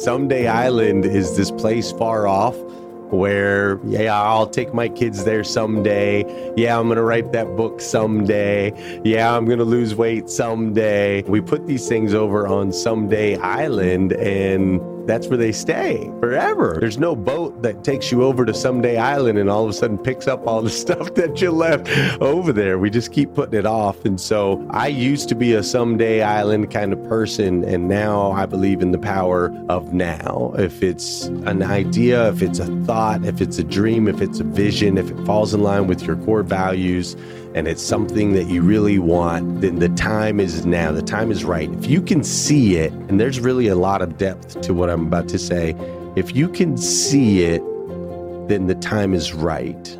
Someday Island is this place far off where, yeah, I'll take my kids there someday. Yeah, I'm going to write that book someday. Yeah, I'm going to lose weight someday. We put these things over on Someday Island and that's where they stay forever. There's no boat that takes you over to Someday Island and all of a sudden picks up all the stuff that you left over there. We just keep putting it off. And so I used to be a Someday Island kind of person, and now I believe in the power of now. If it's an idea, if it's a thought, if it's a dream, if it's a vision, if it falls in line with your core values, and it's something that you really want, then the time is now. The time is right. If you can see it, and there's really a lot of depth to what I'm about to say, if you can see it, then the time is right.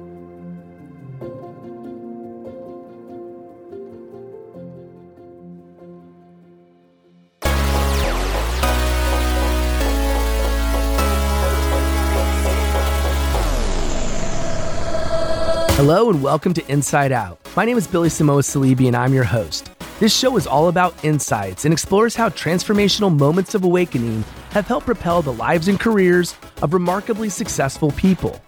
Hello and welcome to Inside Out. My name is Billy Samoa Saleebey and I'm your host. This show is all about insights and explores how transformational moments of awakening have helped propel the lives and careers of remarkably successful people.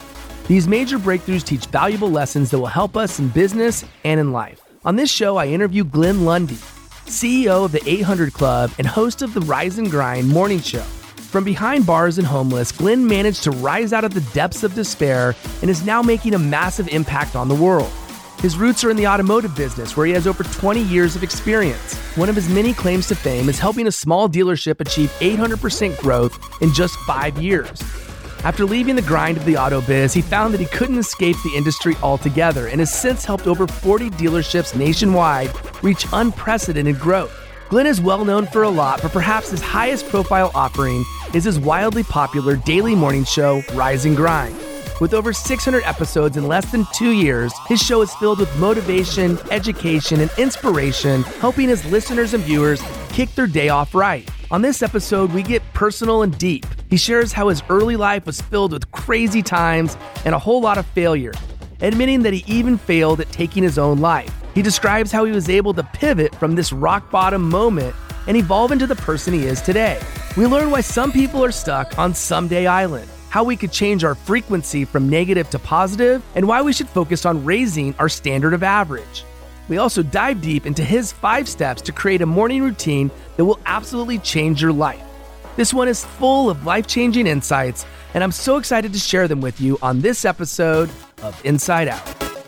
These major breakthroughs teach valuable lessons that will help us in business and in life. On this show, I interview Glenn Lundy, CEO of the 800 Club and host of the Rise and Grind morning show. From behind bars and homeless, Glenn managed to rise out of the depths of despair and is now making a massive impact on the world. His roots are in the automotive business, where he has over 20 years of experience. One of his many claims to fame is helping a small dealership achieve 800% growth in just five years. After leaving the grind of the auto biz, he found that he couldn't escape the industry altogether and has since helped over 40 dealerships nationwide reach unprecedented growth. Glenn is well known for a lot, but perhaps his highest profile offering is his wildly popular daily morning show, Rise and Grind. With over 600 episodes in less than two years, his show is filled with motivation, education, and inspiration, helping his listeners and viewers kick their day off right. On this episode, we get personal and deep. He shares how his early life was filled with crazy times and a whole lot of failure, admitting that he even failed at taking his own life. He describes how he was able to pivot from this rock bottom moment and evolve into the person he is today. We learn why some people are stuck on Someday Island, how we could change our frequency from negative to positive, and why we should focus on raising our standard of average. We also dive deep into his five steps to create a morning routine that will absolutely change your life. This one is full of life changing insights, and I'm so excited to share them with you on this episode of Inside Out.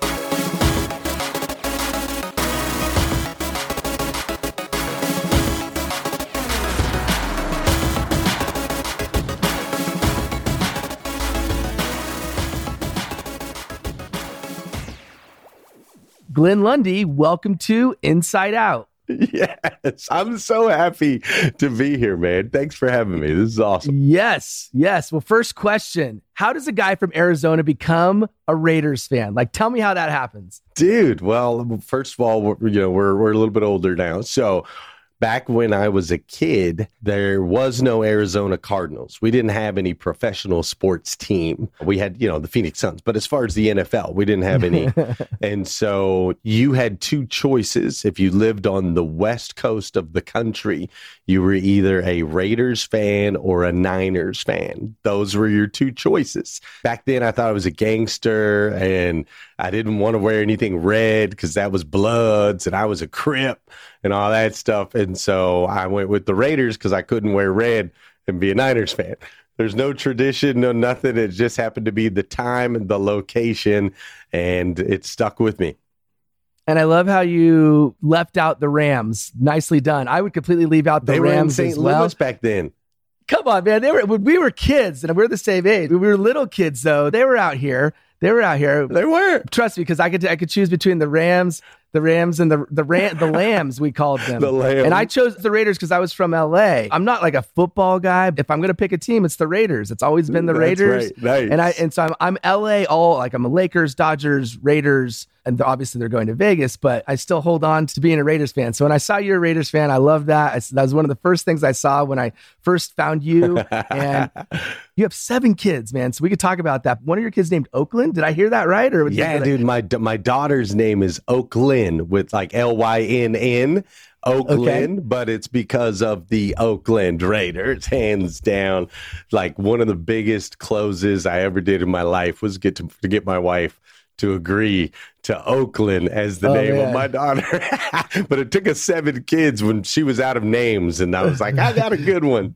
Glenn Lundy, welcome to Inside Out. Yes, I'm so happy to be here, man. Thanks for having me. This is awesome. Yes, yes. Well, first question How does a guy from Arizona become a Raiders fan? Like, tell me how that happens. Dude, well, first of all, we're, you know, we're, we're a little bit older now. So, back when I was a kid, there was no Arizona Cardinals. We didn't have any professional sports team. We had, you know, the Phoenix Suns, but as far as the NFL, we didn't have any. and so you had two choices. If you lived on the west coast of the country, you were either a Raiders fan or a Niners fan. Those were your two choices. Back then, I thought I was a gangster and I didn't want to wear anything red because that was Bloods and I was a Crip and all that stuff. And so I went with the Raiders because I couldn't wear red and be a Niners fan. There's no tradition, no nothing. It just happened to be the time and the location, and it stuck with me. And I love how you left out the Rams. Nicely done. I would completely leave out the they Rams were in St. as well. Louis back then. Come on, man. They were when we were kids, and we are the same age. We were little kids, though. They were out here. They were out here. They were. Trust me, because I could I could choose between the Rams, The Rams and the the ram, the Lambs we called them. The Lambs. And I chose the Raiders because I was from LA. I'm not like a football guy. If I'm gonna pick a team, it's the Raiders. It's always been the That's Raiders. right. Nice. And I and so I'm I'm LA all like I'm a Lakers, Dodgers, Raiders, and obviously they're going to Vegas, but I still hold on to being a Raiders fan. So when I saw you're a Raiders fan, I love that. I, that was one of the first things I saw when I first found you. and you have seven kids, man. So we could talk about that. One of your kids named Oakland. Did I hear that right? Or Yeah, dude. My my daughter's name is Oakland with like L Y N N. Oakland, but it's because of the Oakland Raiders, hands down. Like one of the biggest closes I ever did in my life was get to, to get my wife to agree to Oakland as the Oh, name man. of my daughter. but it took us seven kids when she was out of names, and I was like, I got a good one.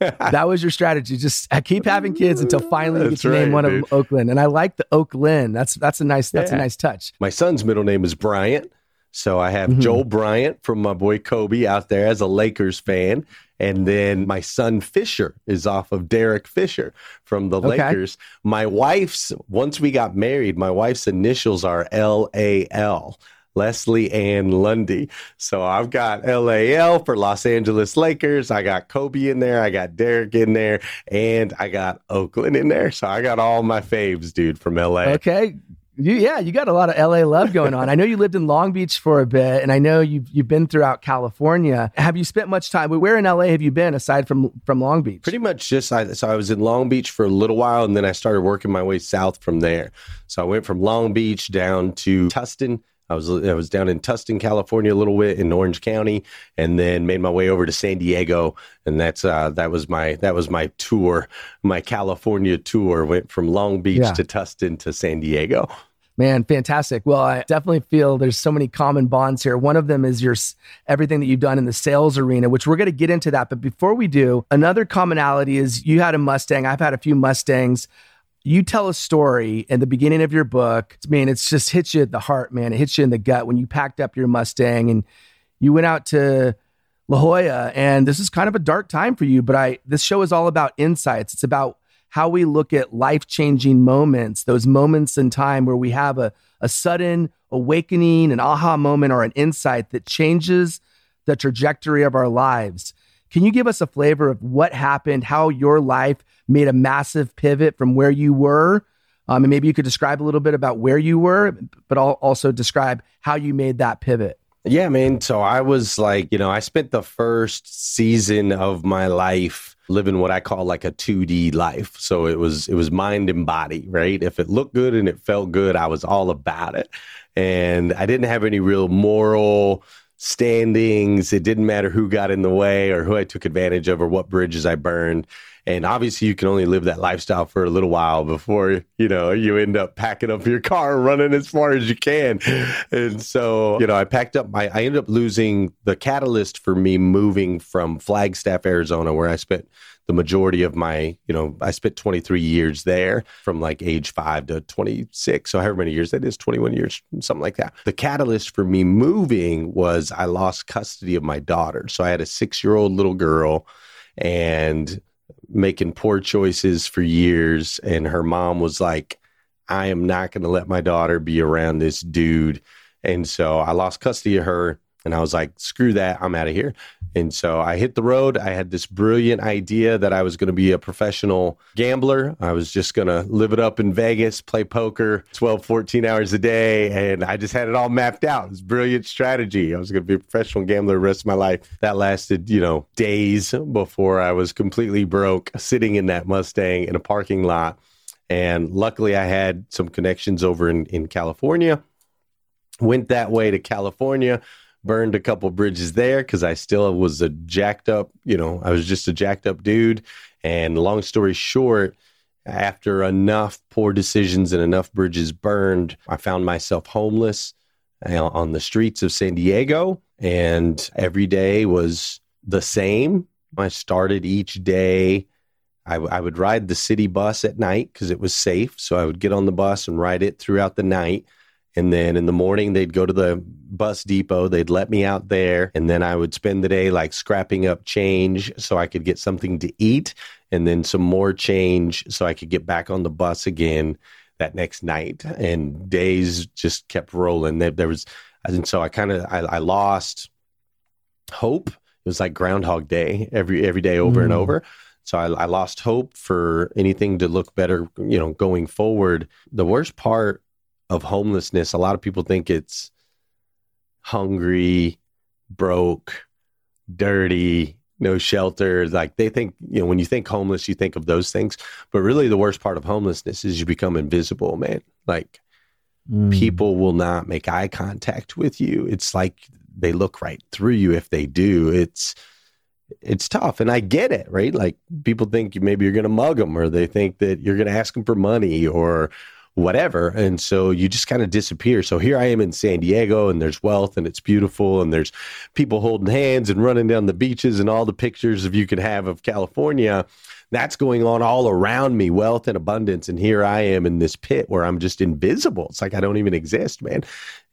that was your strategy. Just uh, keep having kids until finally you get to name one dude. of Oakland. And I like the Oakland. That's that's a nice that's a nice touch. My son's middle name is Bryant. So I have Mhm. Joel Bryant from my boy Kobe out there as a Lakers fan. And then my son Fisher is off of Derek Fisher from the Okay. Lakers. My wife's, once we got married, my wife's initials are L A L. Leslie Ann Lundy. So I've got LAL for Los Angeles Lakers. I got Kobe in there. I got Derek in there. And I got Oakland in there. So I got all my faves, dude, from LA. Okay. You, yeah, you got a lot of LA love going on. I know you lived in Long Beach for a bit, and I know you've you've been throughout California. Have you spent much time? Where in LA have you been aside from from Long Beach? Pretty much just I, so I was in Long Beach for a little while, and then I started working my way south from there. So I went from Long Beach down to Tustin. I was I was down in Tustin, California, a little bit in Orange County, and then made my way over to San Diego, and that's uh, that was my that was my tour, my California tour. Went from Long Beach Yeah. to Tustin to San Diego. Man, fantastic. Well, I definitely feel there's so many common bonds here. One of them is your everything that you've done in the sales arena, which we're going to get into that. But before we do, another commonality is you had a Mustang. I've had a few Mustangs. You tell a story in the beginning of your book. I mean, it's just hits you at the heart, man. It hits you in the gut when you packed up your Mustang and you went out to La Jolla. And this is kind of a dark time for you, but I this show is all about insights. It's about how we look at life changing moments, those moments in time where we have a, a sudden awakening, an aha moment, or an insight that changes the trajectory of our lives. Can you give us a flavor of what happened, how your life made a massive pivot from where you were? Um, and maybe you could describe a little bit about where you were, but al- also describe how you made that pivot. Yeah, man. So I was like, you know, I spent the first season of my life living what I call like a 2D life. So it was it was mind and body, right? If it looked good and it felt good, I was all about it. And I didn't have any real moral standings. It didn't matter who got in the way or who I took advantage of or what bridges I burned. And obviously, you can only live that lifestyle for a little while before you know you end up packing up your car, running as far as you can. And so, you know, I packed up my. I ended up losing the catalyst for me moving from Flagstaff, Arizona, where I spent the majority of my, you know, I spent 23 years there from like age five to 26. So, however many years that is, 21 years, something like that. The catalyst for me moving was I lost custody of my daughter. So, I had a six year old little girl and making poor choices for years. And her mom was like, I am not going to let my daughter be around this dude. And so I lost custody of her. And I was like, screw that. I'm out of here. And so I hit the road. I had this brilliant idea that I was going to be a professional gambler. I was just going to live it up in Vegas, play poker 12, 14 hours a day. And I just had it all mapped out. It was brilliant strategy. I was going to be a professional gambler the rest of my life. That lasted, you know, days before I was completely broke, sitting in that Mustang in a parking lot. And luckily, I had some connections over in, in California. Went that way to California, burned a couple bridges there because I still was a jacked up, you know, I was just a jacked up dude. And long story short, after enough poor decisions and enough bridges burned, I found myself homeless on the streets of San Diego. And every day was the same. I started each day. I, w- I would ride the city bus at night because it was safe. So I would get on the bus and ride it throughout the night. And then in the morning, they'd go to the bus depot. They'd let me out there. And then I would spend the day like scrapping up change so I could get something to eat and then some more change so I could get back on the bus again that next night. And days just kept rolling. There, there was, And so I kind of I, I, lost hope. It was like Groundhog Day every every day over mm. and over. So I, I lost hope for anything to look better, you know, going forward. The worst part of homelessness, a lot of people think it's hungry, broke, dirty, no shelter. Like they think, you know, when you think homeless, you think of those things. But really, the worst part of homelessness is you become invisible, man. Like mm. people will not make eye contact with you. It's like they look right through you if they do. It's, it's tough and i get it right like people think maybe you're going to mug them or they think that you're going to ask them for money or whatever. And so you just kind of disappear. So here I am in San Diego and there's wealth and it's beautiful and there's people holding hands and running down the beaches and all the pictures of you could have of California. That's going on all around me, wealth and abundance. And here I am in this pit where I'm just invisible. It's like I don't even exist, man.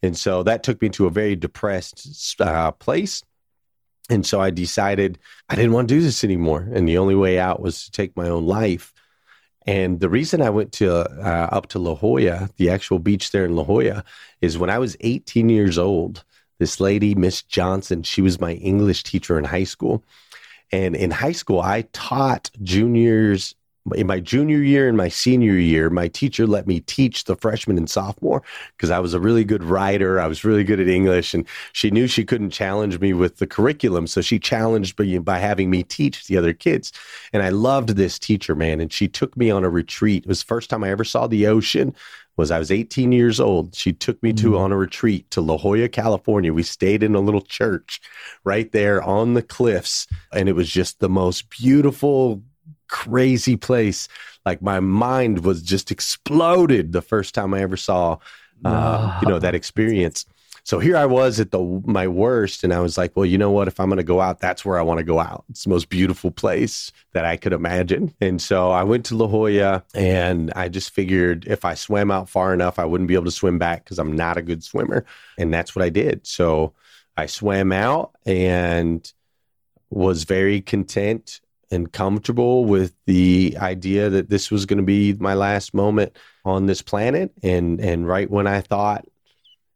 And so that took me to a very depressed uh, place. And so I decided I didn't want to do this anymore. And the only way out was to take my own life. And the reason I went to uh, up to La Jolla, the actual beach there in La Jolla, is when I was 18 years old. This lady, Miss Johnson, she was my English teacher in high school. And in high school, I taught juniors in my junior year and my senior year, my teacher let me teach the freshman and sophomore because I was a really good writer. I was really good at English, and she knew she couldn't challenge me with the curriculum, so she challenged me by having me teach the other kids. And I loved this teacher, man. And she took me on a retreat. It was the first time I ever saw the ocean. Was I was 18 years old. She took me to mm. on a retreat to La Jolla, California. We stayed in a little church right there on the cliffs, and it was just the most beautiful crazy place. Like my mind was just exploded the first time I ever saw, uh, you know, that experience. So here I was at the my worst, and I was like, well, you know what? If I'm going to go out, that's where I want to go out. It's the most beautiful place that I could imagine. And so I went to La Jolla, and I just figured if I swam out far enough, I wouldn't be able to swim back because I'm not a good swimmer. And that's what I did. So I swam out and was very content and comfortable with the idea that this was going to be my last moment on this planet. And and right when I thought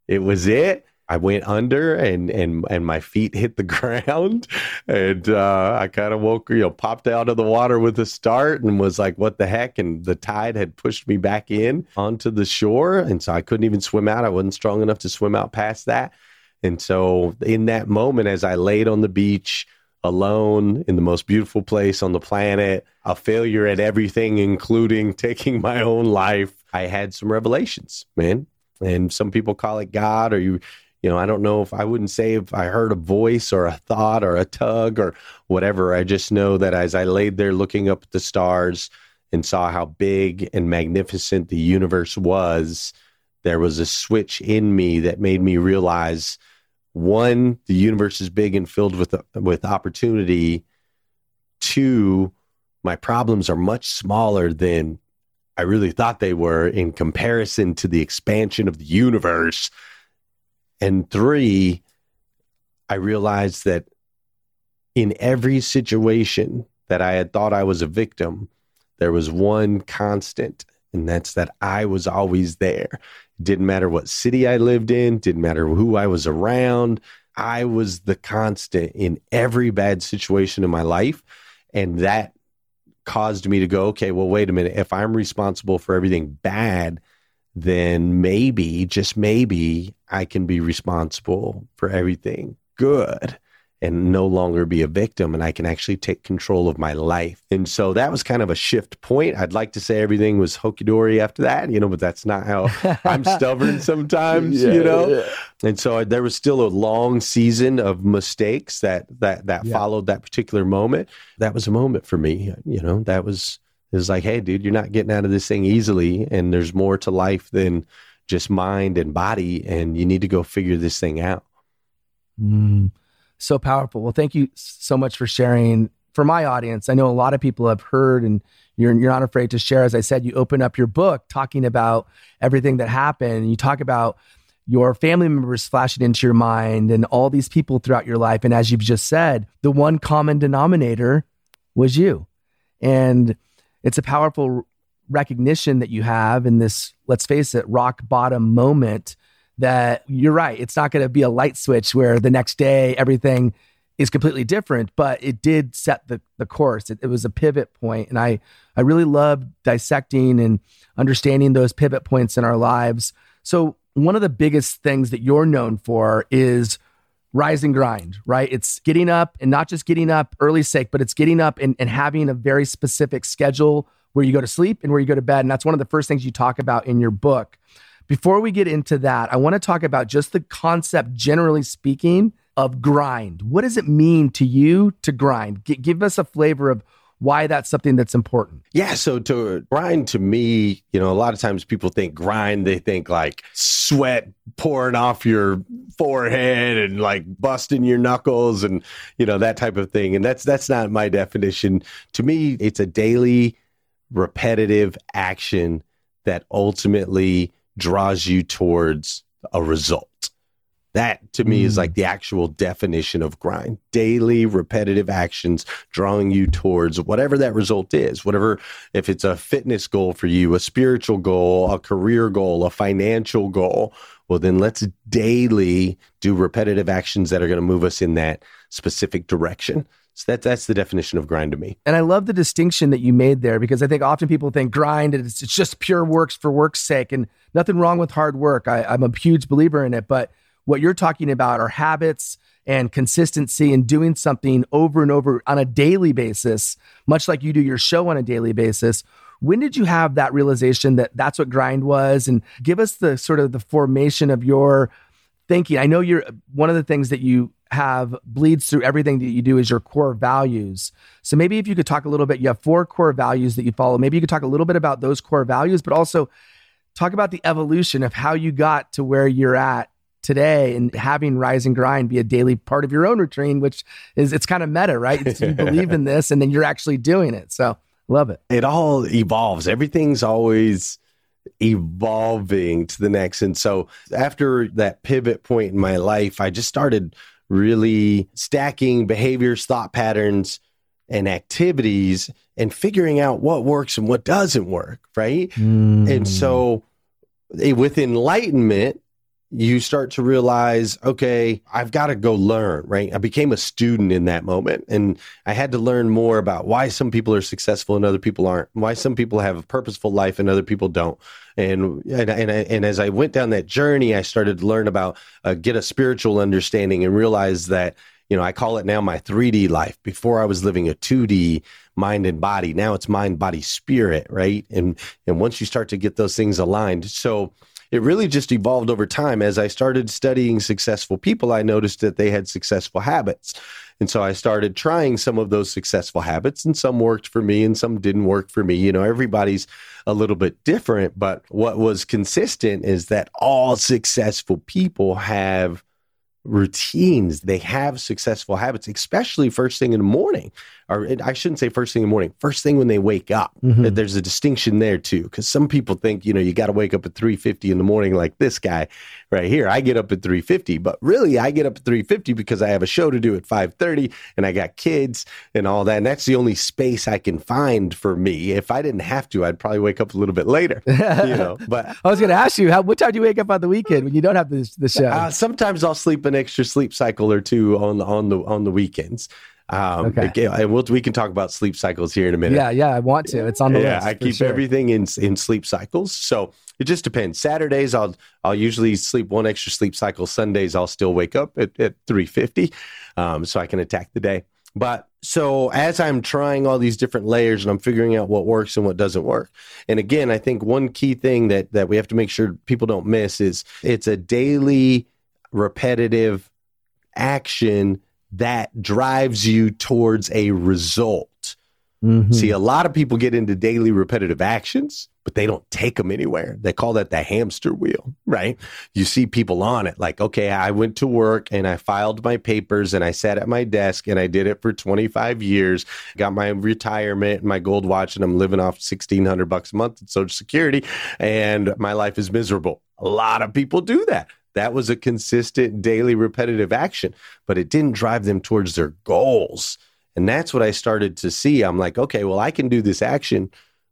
it was it, I went under and and and my feet hit the ground, and uh, I kind of woke, you know, popped out of the water with a start, and was like, "What the heck?" And the tide had pushed me back in onto the shore, and so I couldn't even swim out. I wasn't strong enough to swim out past that, and so in that moment, as I laid on the beach alone in the most beautiful place on the planet, a failure at everything, including taking my own life. I had some revelations, man. And some people call it God, or you, you know, I don't know if I wouldn't say if I heard a voice or a thought or a tug or whatever. I just know that as I laid there looking up at the stars and saw how big and magnificent the universe was, there was a switch in me that made me realize one, the universe is big and filled with with opportunity. Two, my problems are much smaller than I really thought they were in comparison to the expansion of the universe. And three, I realized that in every situation that I had thought I was a victim, there was one constant, and that's that I was always there. Didn't matter what city I lived in, didn't matter who I was around. I was the constant in every bad situation in my life. And that caused me to go, okay, well, wait a minute. If I'm responsible for everything bad, then maybe, just maybe, I can be responsible for everything good and no longer be a victim and I can actually take control of my life. And so that was kind of a shift point. I'd like to say everything was hokey dory after that, you know, but that's not how I'm stubborn sometimes, yeah, you know. Yeah. And so there was still a long season of mistakes that that that yeah. followed that particular moment. That was a moment for me, you know. That was it was like, hey, dude, you're not getting out of this thing easily and there's more to life than just mind and body and you need to go figure this thing out. Mm so powerful. Well, thank you so much for sharing. For my audience, I know a lot of people have heard and you're, you're not afraid to share. As I said, you open up your book talking about everything that happened. You talk about your family members flashing into your mind and all these people throughout your life. And as you've just said, the one common denominator was you. And it's a powerful recognition that you have in this, let's face it, rock bottom moment that you're right. It's not going to be a light switch where the next day everything is completely different, but it did set the, the course. It, it was a pivot point, And I, I really love dissecting and understanding those pivot points in our lives. So, one of the biggest things that you're known for is rise and grind, right? It's getting up and not just getting up early sake, but it's getting up and, and having a very specific schedule where you go to sleep and where you go to bed. And that's one of the first things you talk about in your book. Before we get into that, I want to talk about just the concept, generally speaking, of grind. What does it mean to you to grind? G- give us a flavor of why that's something that's important. Yeah. So to grind to me, you know, a lot of times people think grind, they think like sweat pouring off your forehead and like busting your knuckles and, you know, that type of thing. And that's that's not my definition. To me, it's a daily repetitive action that ultimately draws you towards a result. That to me mm. is like the actual definition of grind. Daily repetitive actions drawing you towards whatever that result is. Whatever, if it's a fitness goal for you, a spiritual goal, a career goal, a financial goal, well, then let's daily do repetitive actions that are going to move us in that specific direction. So that, that's the definition of grind to me. And I love the distinction that you made there because I think often people think grind it's, it's just pure works for work's sake and nothing wrong with hard work. I, I'm a huge believer in it, but what you're talking about are habits and consistency and doing something over and over on a daily basis, much like you do your show on a daily basis. When did you have that realization that that's what grind was? And give us the sort of the formation of your thinking. I know you're one of the things that you have bleeds through everything that you do is your core values. So maybe if you could talk a little bit, you have four core values that you follow. Maybe you could talk a little bit about those core values, but also talk about the evolution of how you got to where you're at today and having rise and grind be a daily part of your own routine, which is it's kind of meta, right? It's, you believe in this and then you're actually doing it. So love it. It all evolves. Everything's always evolving to the next. And so after that pivot point in my life, I just started really stacking behaviors, thought patterns, and activities and figuring out what works and what doesn't work, right? Mm. And so eh, with enlightenment, you start to realize, okay, I've got to go learn, right? I became a student in that moment and I had to learn more about why some people are successful and other people aren't, why some people have a purposeful life and other people don't. And, and, and, and as I went down that journey, I started to learn about, uh, get a spiritual understanding and realize that, you know, I call it now my 3D life. Before I was living a 2D mind and body. Now it's mind, body, spirit, right? And, and once you start to get those things aligned. So, it really just evolved over time. As I started studying successful people, I noticed that they had successful habits. And so I started trying some of those successful habits, and some worked for me and some didn't work for me. You know, everybody's a little bit different, but what was consistent is that all successful people have routines. They have successful habits, especially first thing in the morning. Or I shouldn't say first thing in the morning, first thing when they wake up. Mm-hmm. There's a distinction there too, because some people think, you know, you got to wake up at 3.50 in the morning like this guy right here. I get up at 3.50, but really I get up at 3.50 because I have a show to do at 5.30 and I got kids and all that. And that's the only space I can find for me. If I didn't have to, I'd probably wake up a little bit later, you know, but I was going to ask you, how, what time do you wake up on the weekend when you don't have the, the show? Uh, sometimes I'll sleep an extra sleep cycle or two on, on the, on the weekends. Um, okay. and we'll, we can talk about sleep cycles here in a minute. Yeah, yeah, I want to. It's on the list. yeah, list. I keep sure. everything in in sleep cycles. So it just depends. Saturdays, I'll I'll usually sleep one extra sleep cycle. Sundays, I'll still wake up at, at three fifty, um, so I can attack the day. But so as I'm trying all these different layers and I'm figuring out what works and what doesn't work. And again, I think one key thing that that we have to make sure people don't miss is it's a daily repetitive action that drives you towards a result. Mm-hmm. See, a lot of people get into daily repetitive actions, but they don't take them anywhere. They call that the hamster wheel, right? You see people on it like, okay, I went to work and I filed my papers and I sat at my desk and I did it for 25 years, got my retirement, my gold watch, and I'm living off 1600 bucks a month in social security and my life is miserable. A lot of people do that. That was a consistent daily repetitive action, but it didn't drive them towards their goals. And that's what I started to see. I'm like, okay, well, I can do this action,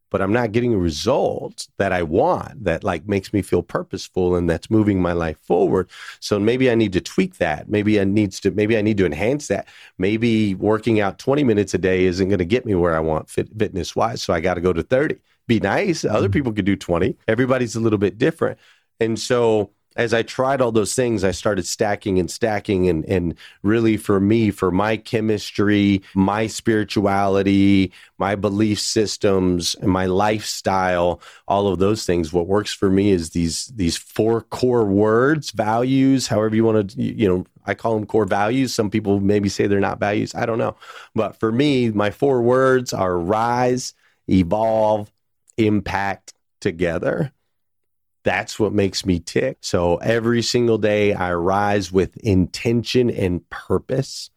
but I'm not getting a result that I want that like makes me feel purposeful and that's moving my life forward. So maybe I need to tweak that. Maybe I needs to maybe I need to enhance that. Maybe working out 20 minutes a day isn't going to get me where I want fit, fitness wise. So I got to go to 30. Be nice. Other mm-hmm. people could do 20. Everybody's a little bit different. And so as I tried all those things, I started stacking and stacking. And, and really, for me, for my chemistry, my spirituality, my belief systems, and my lifestyle, all of those things, what works for me is these, these four core words, values, however you want to, you know, I call them core values. Some people maybe say they're not values. I don't know. But for me, my four words are rise, evolve, impact together. That's what makes me tick. So every single day I rise with intention and purpose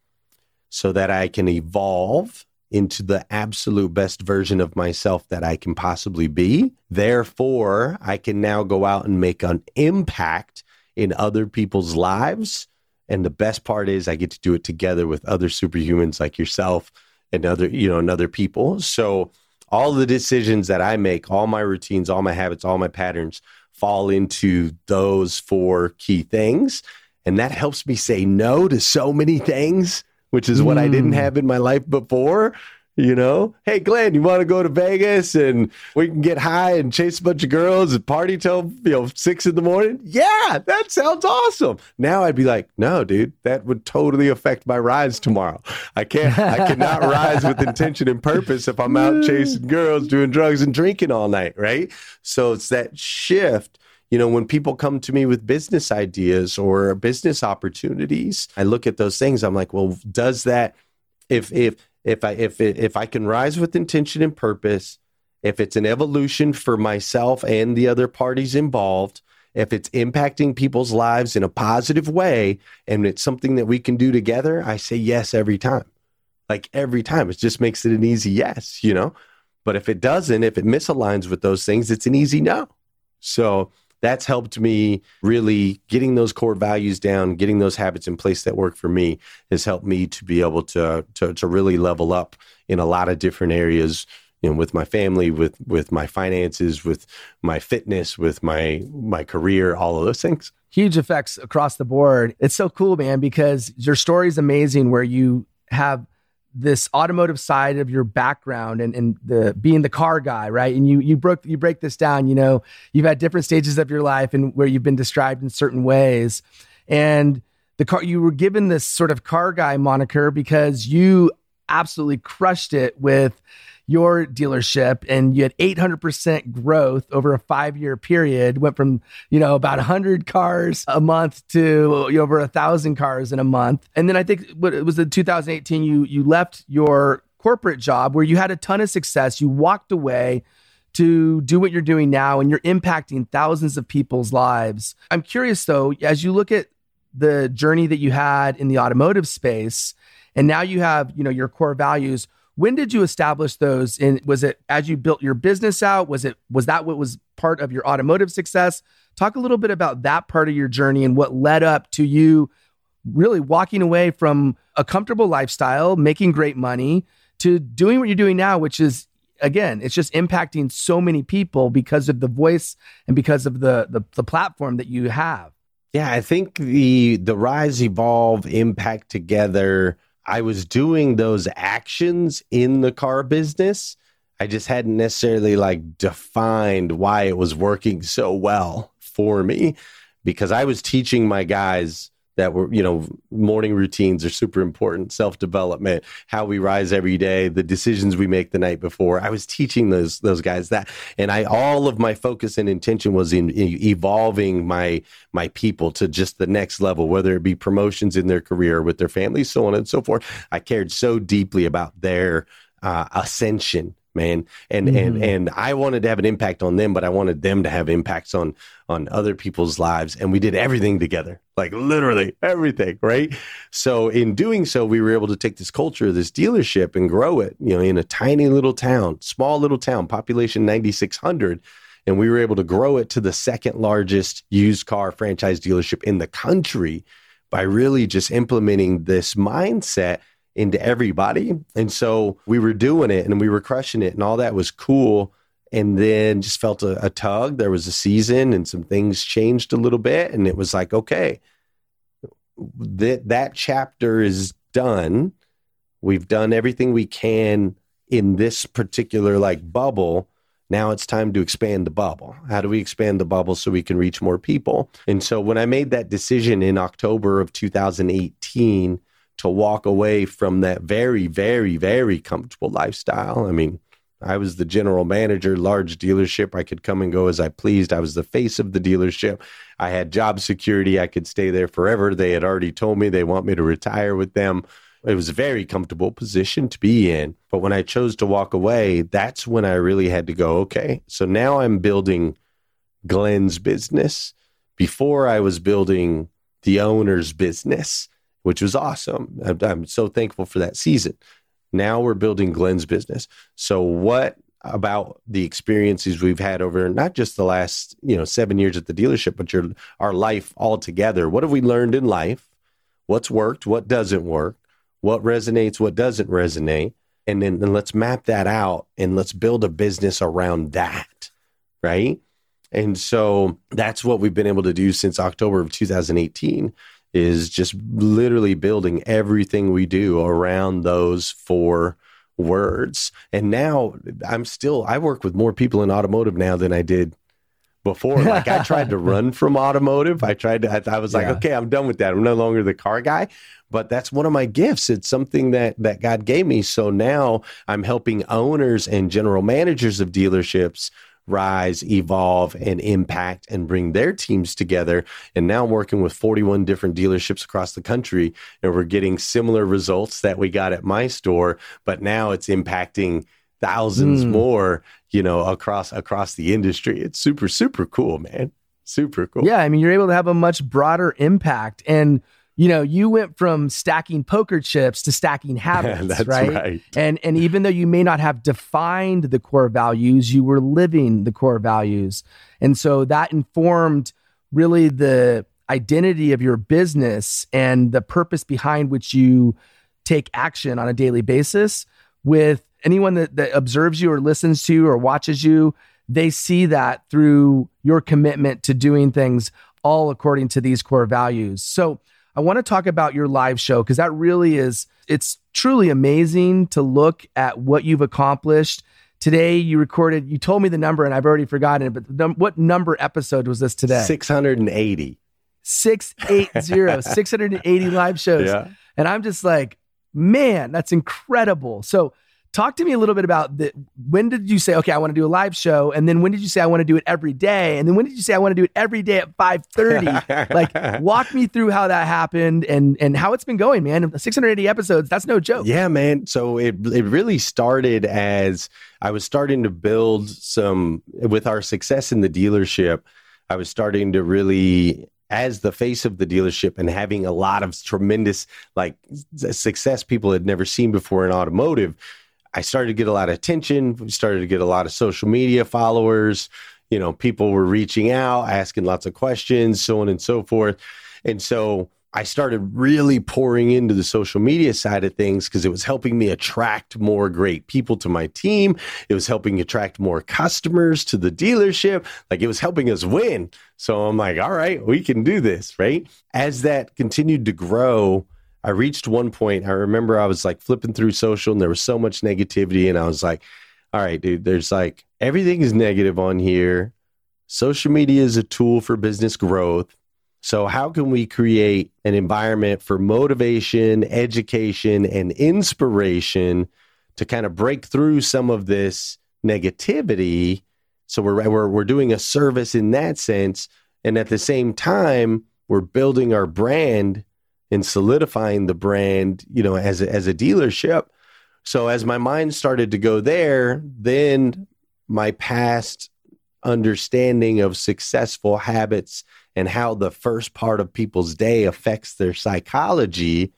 so that I can evolve into the absolute best version of myself that I can possibly be. Therefore, I can now go out and make an impact in other people's lives. And the best part is I get to do it together with other superhumans like yourself and other, you know, and other people. So all the decisions that I make, all my routines, all my habits, all my patterns fall into those four key things. And that helps me say no to so many things, which is what I didn't hmm. have in my life before. You know, hey, Glenn, you want to go to Vegas and we can get high and chase a bunch of girls and party till, you know, six in the morning? Yeah, that sounds awesome. Now I'd be like, no, dude, that would totally affect my rise tomorrow. I can't, I cannot rise with intention and purpose if I'm out chasing girls, doing drugs and drinking all night, right? So it's that shift you know, when people come to me with business ideas or business opportunities, I look at those things. I'm like, well, does that, if, if, if I if if I can rise with intention and purpose, if it's an evolution for myself and the other parties involved, if it's impacting people's lives in a positive way and it's something that we can do together, I say yes every time. Like every time. It just makes it an easy yes, you know? But if it doesn't, if it misaligns with those things, it's an easy no. So that's helped me really getting those core values down, getting those habits in place that work for me has helped me to be able to to, to really level up in a lot of different areas you know with my family with with my finances with my fitness with my my career all of those things. Huge effects across the board. It's so cool man because your story is amazing where you have this automotive side of your background and, and the being the car guy, right? And you you broke you break this down, you know, you've had different stages of your life and where you've been described in certain ways. And the car you were given this sort of car guy moniker because you absolutely crushed it with your dealership and you had 800% growth over a five year period went from you know about 100 cars a month to over a thousand cars in a month. And then i think what it was in 2018 you you left your corporate job where you had a ton of success. You walked away to do what you're doing now and you're impacting thousands of people's lives. I'm curious though as you look at the journey that you had in the automotive space and now you have you know your core values when did you establish those? And was it as you built your business out? Was it was that what was part of your automotive success? Talk a little bit about that part of your journey and what led up to you really walking away from a comfortable lifestyle, making great money, to doing what you're doing now, which is again, it's just impacting so many people because of the voice and because of the the, the platform that you have. Yeah, I think the the rise, evolve, impact together I was doing those actions in the car business. I just hadn't necessarily like defined why it was working so well for me because I was teaching my guys that were you know morning routines are super important self development how we rise every day the decisions we make the night before. I was teaching those those guys that and i all of my focus and intention was in, in evolving my my people to just the next level whether it be promotions in their career with their families so on and so forth. I cared so deeply about their uh, ascension man. And mm-hmm. and and I wanted to have an impact on them but I wanted them to have impacts on on other people's lives. And we did everything together like literally everything right? So in doing so we were able to take this culture this dealership and grow it you know in a tiny little town small little town population 9600 and we were able to grow it to the second largest used car franchise dealership in the country by really just implementing this mindset into everybody. And so we were doing it and we were crushing it and all that was cool. and then just felt a, a tug. There was a season and some things changed a little bit. And it was like, okay, that, that chapter is done. We've done everything we can in this particular like bubble. Now it's time to expand the bubble. How do we expand the bubble so we can reach more people? And so when I made that decision in October of 2018 to walk away from that very, very, very comfortable lifestyle, I mean, I was the general manager, large dealership. I could come and go as I pleased. I was the face of the dealership. I had job security. I could stay there forever. They had already told me they want me to retire with them. It was a very comfortable position to be in. But when I chose to walk away, that's when I really had to go, okay, so now I'm building Glenn's business. Before I was building the owner's business, which was awesome. I'm, I'm so thankful for that season. Now we're building Glenn's business. So what about the experiences we've had over not just the last, you know, 7 years at the dealership, but your our life altogether? What have we learned in life? What's worked, what doesn't work? What resonates, what doesn't resonate? And then, then let's map that out and let's build a business around that, right? And so that's what we've been able to do since October of 2018 is just literally building everything we do around those four words. And now I'm still, I work with more people in automotive now than I did before. Like I tried to run from automotive. I tried to, I, I was like, yeah. okay, I'm done with that. I'm no longer the car guy. But that's one of my gifts. It's something that that God gave me. So now I'm helping owners and general managers of dealerships rise, evolve, and impact and bring their teams together. And now I'm working with 41 different dealerships across the country, and we're getting similar results that we got at my store, but now it's impacting thousands mm. more, you know, across across the industry. It's super, super cool, man. Super cool. Yeah, I mean, you're able to have a much broader impact and you know, you went from stacking poker chips to stacking habits, right? right? And and even though you may not have defined the core values, you were living the core values. And so that informed really the identity of your business and the purpose behind which you take action on a daily basis with anyone that, that observes you or listens to you or watches you they see that through your commitment to doing things all according to these core values so I want to talk about your live show because that really is, it's truly amazing to look at what you've accomplished. Today, you recorded, you told me the number and I've already forgotten it, but num- what number episode was this today? 680. 680, 680 live shows. Yeah. And I'm just like, man, that's incredible. So, Talk to me a little bit about the when did you say, okay, I want to do a live show? And then when did you say I want to do it every day? And then when did you say I want to do it every day at 5:30? like walk me through how that happened and and how it's been going, man. 680 episodes, that's no joke. Yeah, man. So it it really started as I was starting to build some with our success in the dealership. I was starting to really as the face of the dealership and having a lot of tremendous like success people had never seen before in automotive I started to get a lot of attention. We started to get a lot of social media followers. You know, people were reaching out, asking lots of questions, so on and so forth. And so I started really pouring into the social media side of things because it was helping me attract more great people to my team. It was helping attract more customers to the dealership. Like it was helping us win. So I'm like, all right, we can do this, right? As that continued to grow, I reached one point. I remember I was like flipping through social and there was so much negativity. And I was like, all right, dude, there's like everything is negative on here. Social media is a tool for business growth. So, how can we create an environment for motivation, education, and inspiration to kind of break through some of this negativity? So, we're, we're, we're doing a service in that sense. And at the same time, we're building our brand in solidifying the brand, you know, as a, as a dealership. So as my mind started to go there, then my past understanding of successful habits and how the first part of people's day affects their psychology,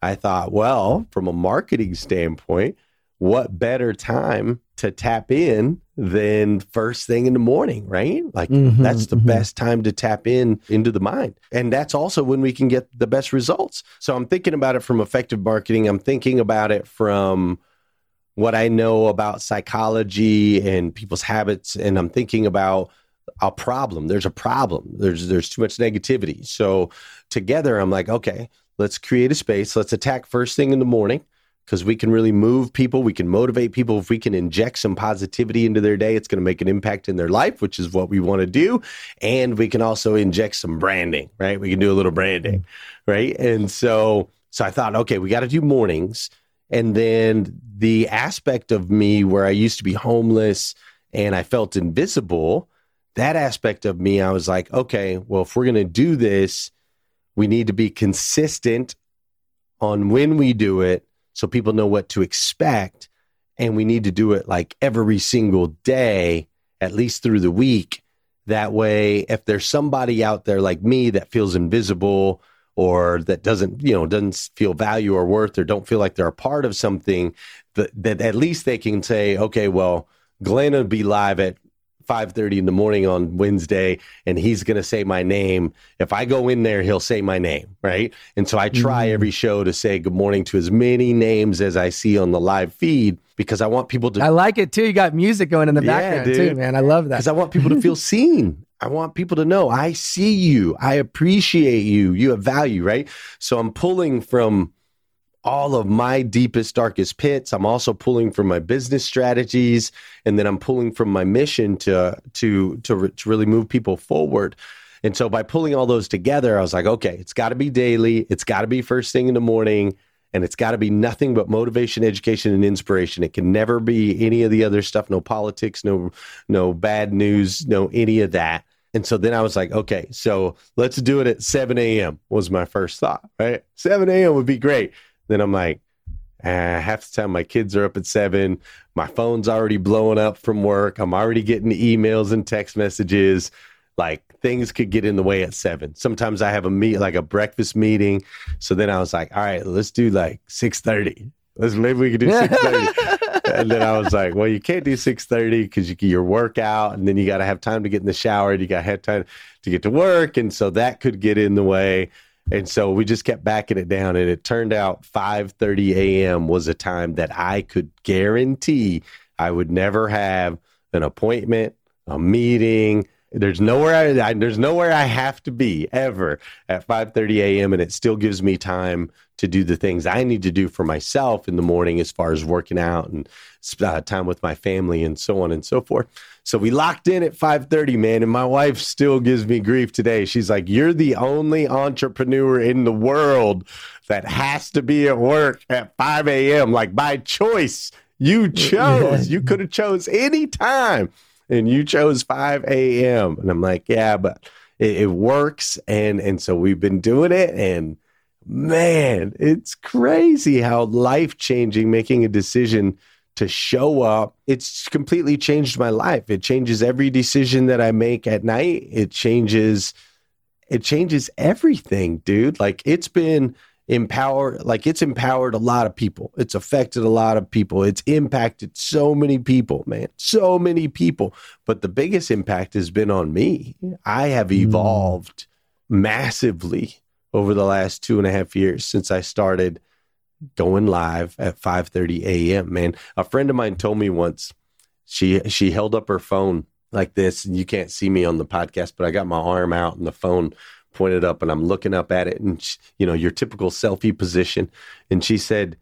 I thought, well, from a marketing standpoint, what better time to tap in than first thing in the morning, right? Like mm-hmm, that's the mm-hmm. best time to tap in into the mind. And that's also when we can get the best results. So I'm thinking about it from effective marketing. I'm thinking about it from what I know about psychology and people's habits, and I'm thinking about a problem. There's a problem. There's there's too much negativity. So together, I'm like, okay, let's create a space. Let's attack first thing in the morning because we can really move people. We can motivate people. If we can inject some positivity into their day, it's going to make an impact in their life, which is what we want to do. And we can also inject some branding, right? We can do a little branding, right? And so, so I thought, okay, we got to do mornings. And then the aspect of me where I used to be homeless and I felt invisible, that aspect of me, I was like, okay, well, if we're going to do this, we need to be consistent on when we do it so people know what to expect. And we need to do it like every single day, at least through the week. That way, if there's somebody out there like me that feels invisible or that doesn't, you know, doesn't feel value or worth or don't feel like they're a part of something, that, that at least they can say, okay, well, Glenn will be live at 5:30 in the morning on Wednesday and he's going to say my name. If I go in there, he'll say my name, right? And so I try mm. every show to say good morning to as many names as I see on the live feed because I want people to I like it too. You got music going in the background dude. too, man. I love that. Cuz I want people to feel seen. I want people to know I see you. I appreciate you. You have value, right? So I'm pulling from all of my deepest, darkest pits. I'm also pulling from my business strategies, and then I'm pulling from my mission to to to, to really move people forward. And so by pulling all those together, I was like, okay, it's got to be daily. It's got to be first thing in the morning. And it's got to be nothing but motivation, education, and inspiration. It can never be any of the other stuff. No politics, no, no bad news, no any of that. And so then I was like, okay, so let's do it at 7 a.m. was my first thought, right? 7 a.m. would be great. Then I'm like, uh, half the time my kids are up at seven. My phone's already blowing up from work. I'm already getting emails and text messages. Like things could get in the way at seven. Sometimes I have a meet like a breakfast meeting. So then I was like, all right, let's do like six thirty. Let's maybe we could do six thirty. and then I was like, well, you can't do six thirty because you get your workout, and then you got to have time to get in the shower, and you got to have time to get to work, and so that could get in the way. And so we just kept backing it down and it turned out 5:30 a.m. was a time that I could guarantee I would never have an appointment, a meeting, there's nowhere I, I, there's nowhere I have to be ever at 5:30 a.m. and it still gives me time to do the things I need to do for myself in the morning as far as working out and uh, time with my family and so on and so forth. So we locked in at 5:30, man, and my wife still gives me grief today. She's like, "You're the only entrepreneur in the world that has to be at work at 5 a.m. like by choice. You chose. you could have chose any time." and you chose 5 a.m. And I'm like, yeah, but it, it works. And, and so we've been doing it. And man, it's crazy how life changing making a decision to show up. It's completely changed my life. It changes every decision that I make at night. It changes, it changes everything, dude. Like it's been empowered like it's empowered a lot of people it's affected a lot of people it's impacted so many people man so many people but the biggest impact has been on me i have hmm. evolved massively over the last two and a half years since i started going live at 5.30 a.m man. A friend of mine told me once she she held up her phone like this and you can't see me on the podcast but i got my arm out and the phone pointed up and I'm looking up at it and she, you know your typical selfie position. And she said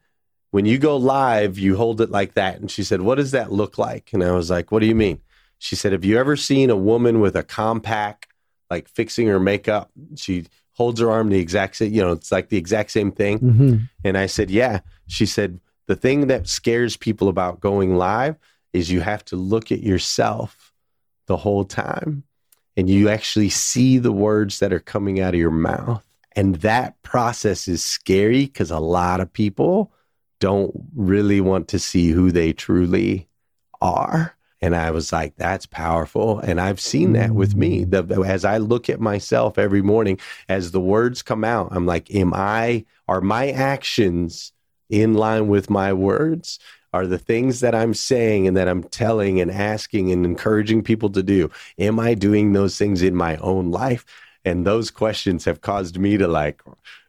when you go live you hold it like that. And she said what does that look like? And I was like what do you mean? She said have you ever seen a woman with a compact like fixing her makeup? She holds her arm the exact same you know it's like the exact same thing mm-hmm. and I said yeah she said the thing that scares people about going live is you have to look at yourself the whole time and you actually see the words that are coming out of your mouth. And that process is scary because a lot of people don't really want to see who they truly are. And I was like, that's powerful. And I've seen that with me. Mm. The, as I look at myself every morning, as the words come out, I'm like, am I, are my actions in line with my words? are the things that I'm saying and that I'm telling and asking and encouraging people to do. Am I doing those things in my own life? And those questions have caused me to like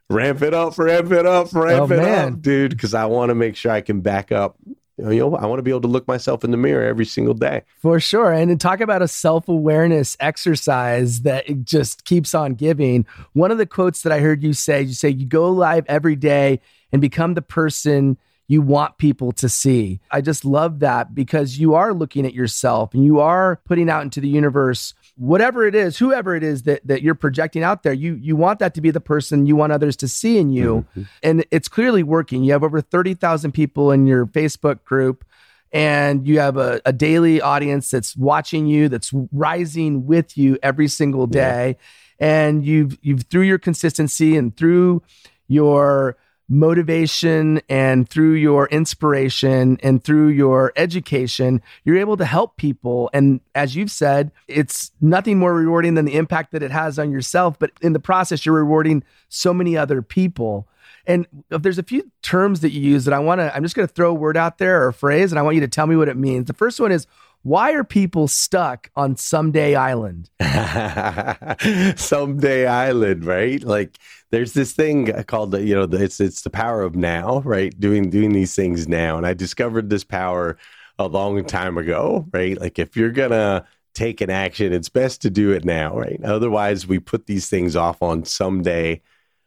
ramp it up, ramp it up, ramp oh, it man. up, dude, because I want to make sure I can back up you know, I want to be able to look myself in the mirror every single day. For sure. And talk about a self awareness exercise that just keeps on giving. One of the quotes that I heard you say, you say, you go live every day and become the person you want people to see. I just love that because you are looking at yourself and you are putting out into the universe whatever it is, whoever it is that, that you're projecting out there, you you want that to be the person you want others to see in you. Mm-hmm. And it's clearly working. You have over 30,000 people in your Facebook group and you have a, a, daily audience that's watching you, that's rising with you every single day. Yeah. And you've you've through your consistency and through your motivation and through your inspiration and through your education, you're able to help people. And as you've said, it's nothing more rewarding than the impact that it has on yourself. But in the process, you're rewarding so many other people. And if there's a few terms that you use that I want to, I'm just going to throw a word out there or a phrase, and I want you to tell me what it means. The first one is why are people stuck on Someday Island? Someday Island, right? Like there's this thing called the, you know, it's it's the power of now, right? Doing doing these things now, and I discovered this power a long time ago, right? Like if you're gonna take an action, it's best to do it now, right? Otherwise, we put these things off on someday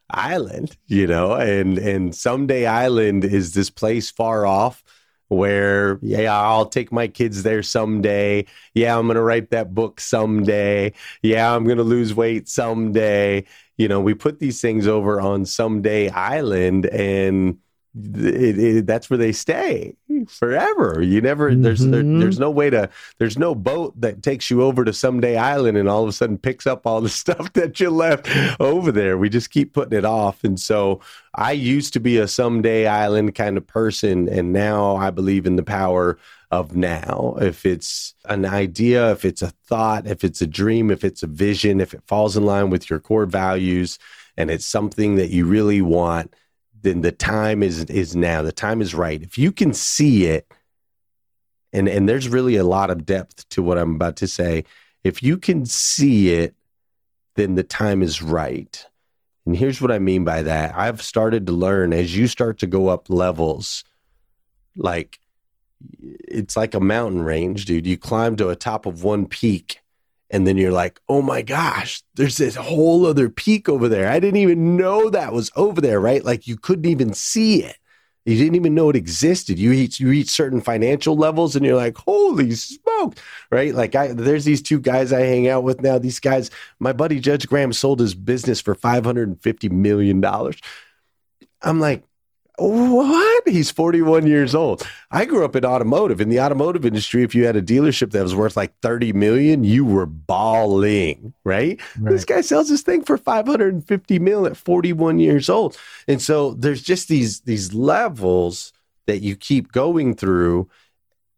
island, you know, and and someday island is this place far off where yeah i'll take my kids there someday. Yeah i'm gonna write that book someday. Yeah i'm gonna lose weight someday. You know we put these things over on someday island and it, it, that's where they stay forever. You never mm-hmm. there's there, mm-hmm. there's no way to there's no boat that takes you over to someday island and all of a sudden picks up all the stuff that you left over there. We just keep putting it off. And so I used to be a someday island kind of person and now I believe in the power of now. If it's an idea, if it's a thought, if it's a dream, if it's a vision, if it falls in line with your core values and it's something that you really want then the time is is now. The time is right. If you can see it, and and there's really a lot of depth to what I'm about to say. If you can see it, then the time is right. And here's what I mean by that. I've started to learn as you start to go up levels, like it's like a mountain range, dude. You climb to a top of one peak and then you're like, oh my gosh, there's this whole other peak over there. I didn't even know that was over there, right? Like you couldn't even see it. You didn't even know it existed. You reach you reach certain financial levels, and you're like, "Holy smoke!" Right? Like, I there's these two guys I hang out with now. These guys, my buddy Judge Graham sold his business for five hundred and fifty million dollars. I'm like, what? He's 41 years old. I grew up in automotive. In the automotive industry, if you had a dealership that was worth like 30 million, you were balling, right? right. This guy sells this thing for 550 mil at 41 years old. And so there's just these these levels that you keep going through.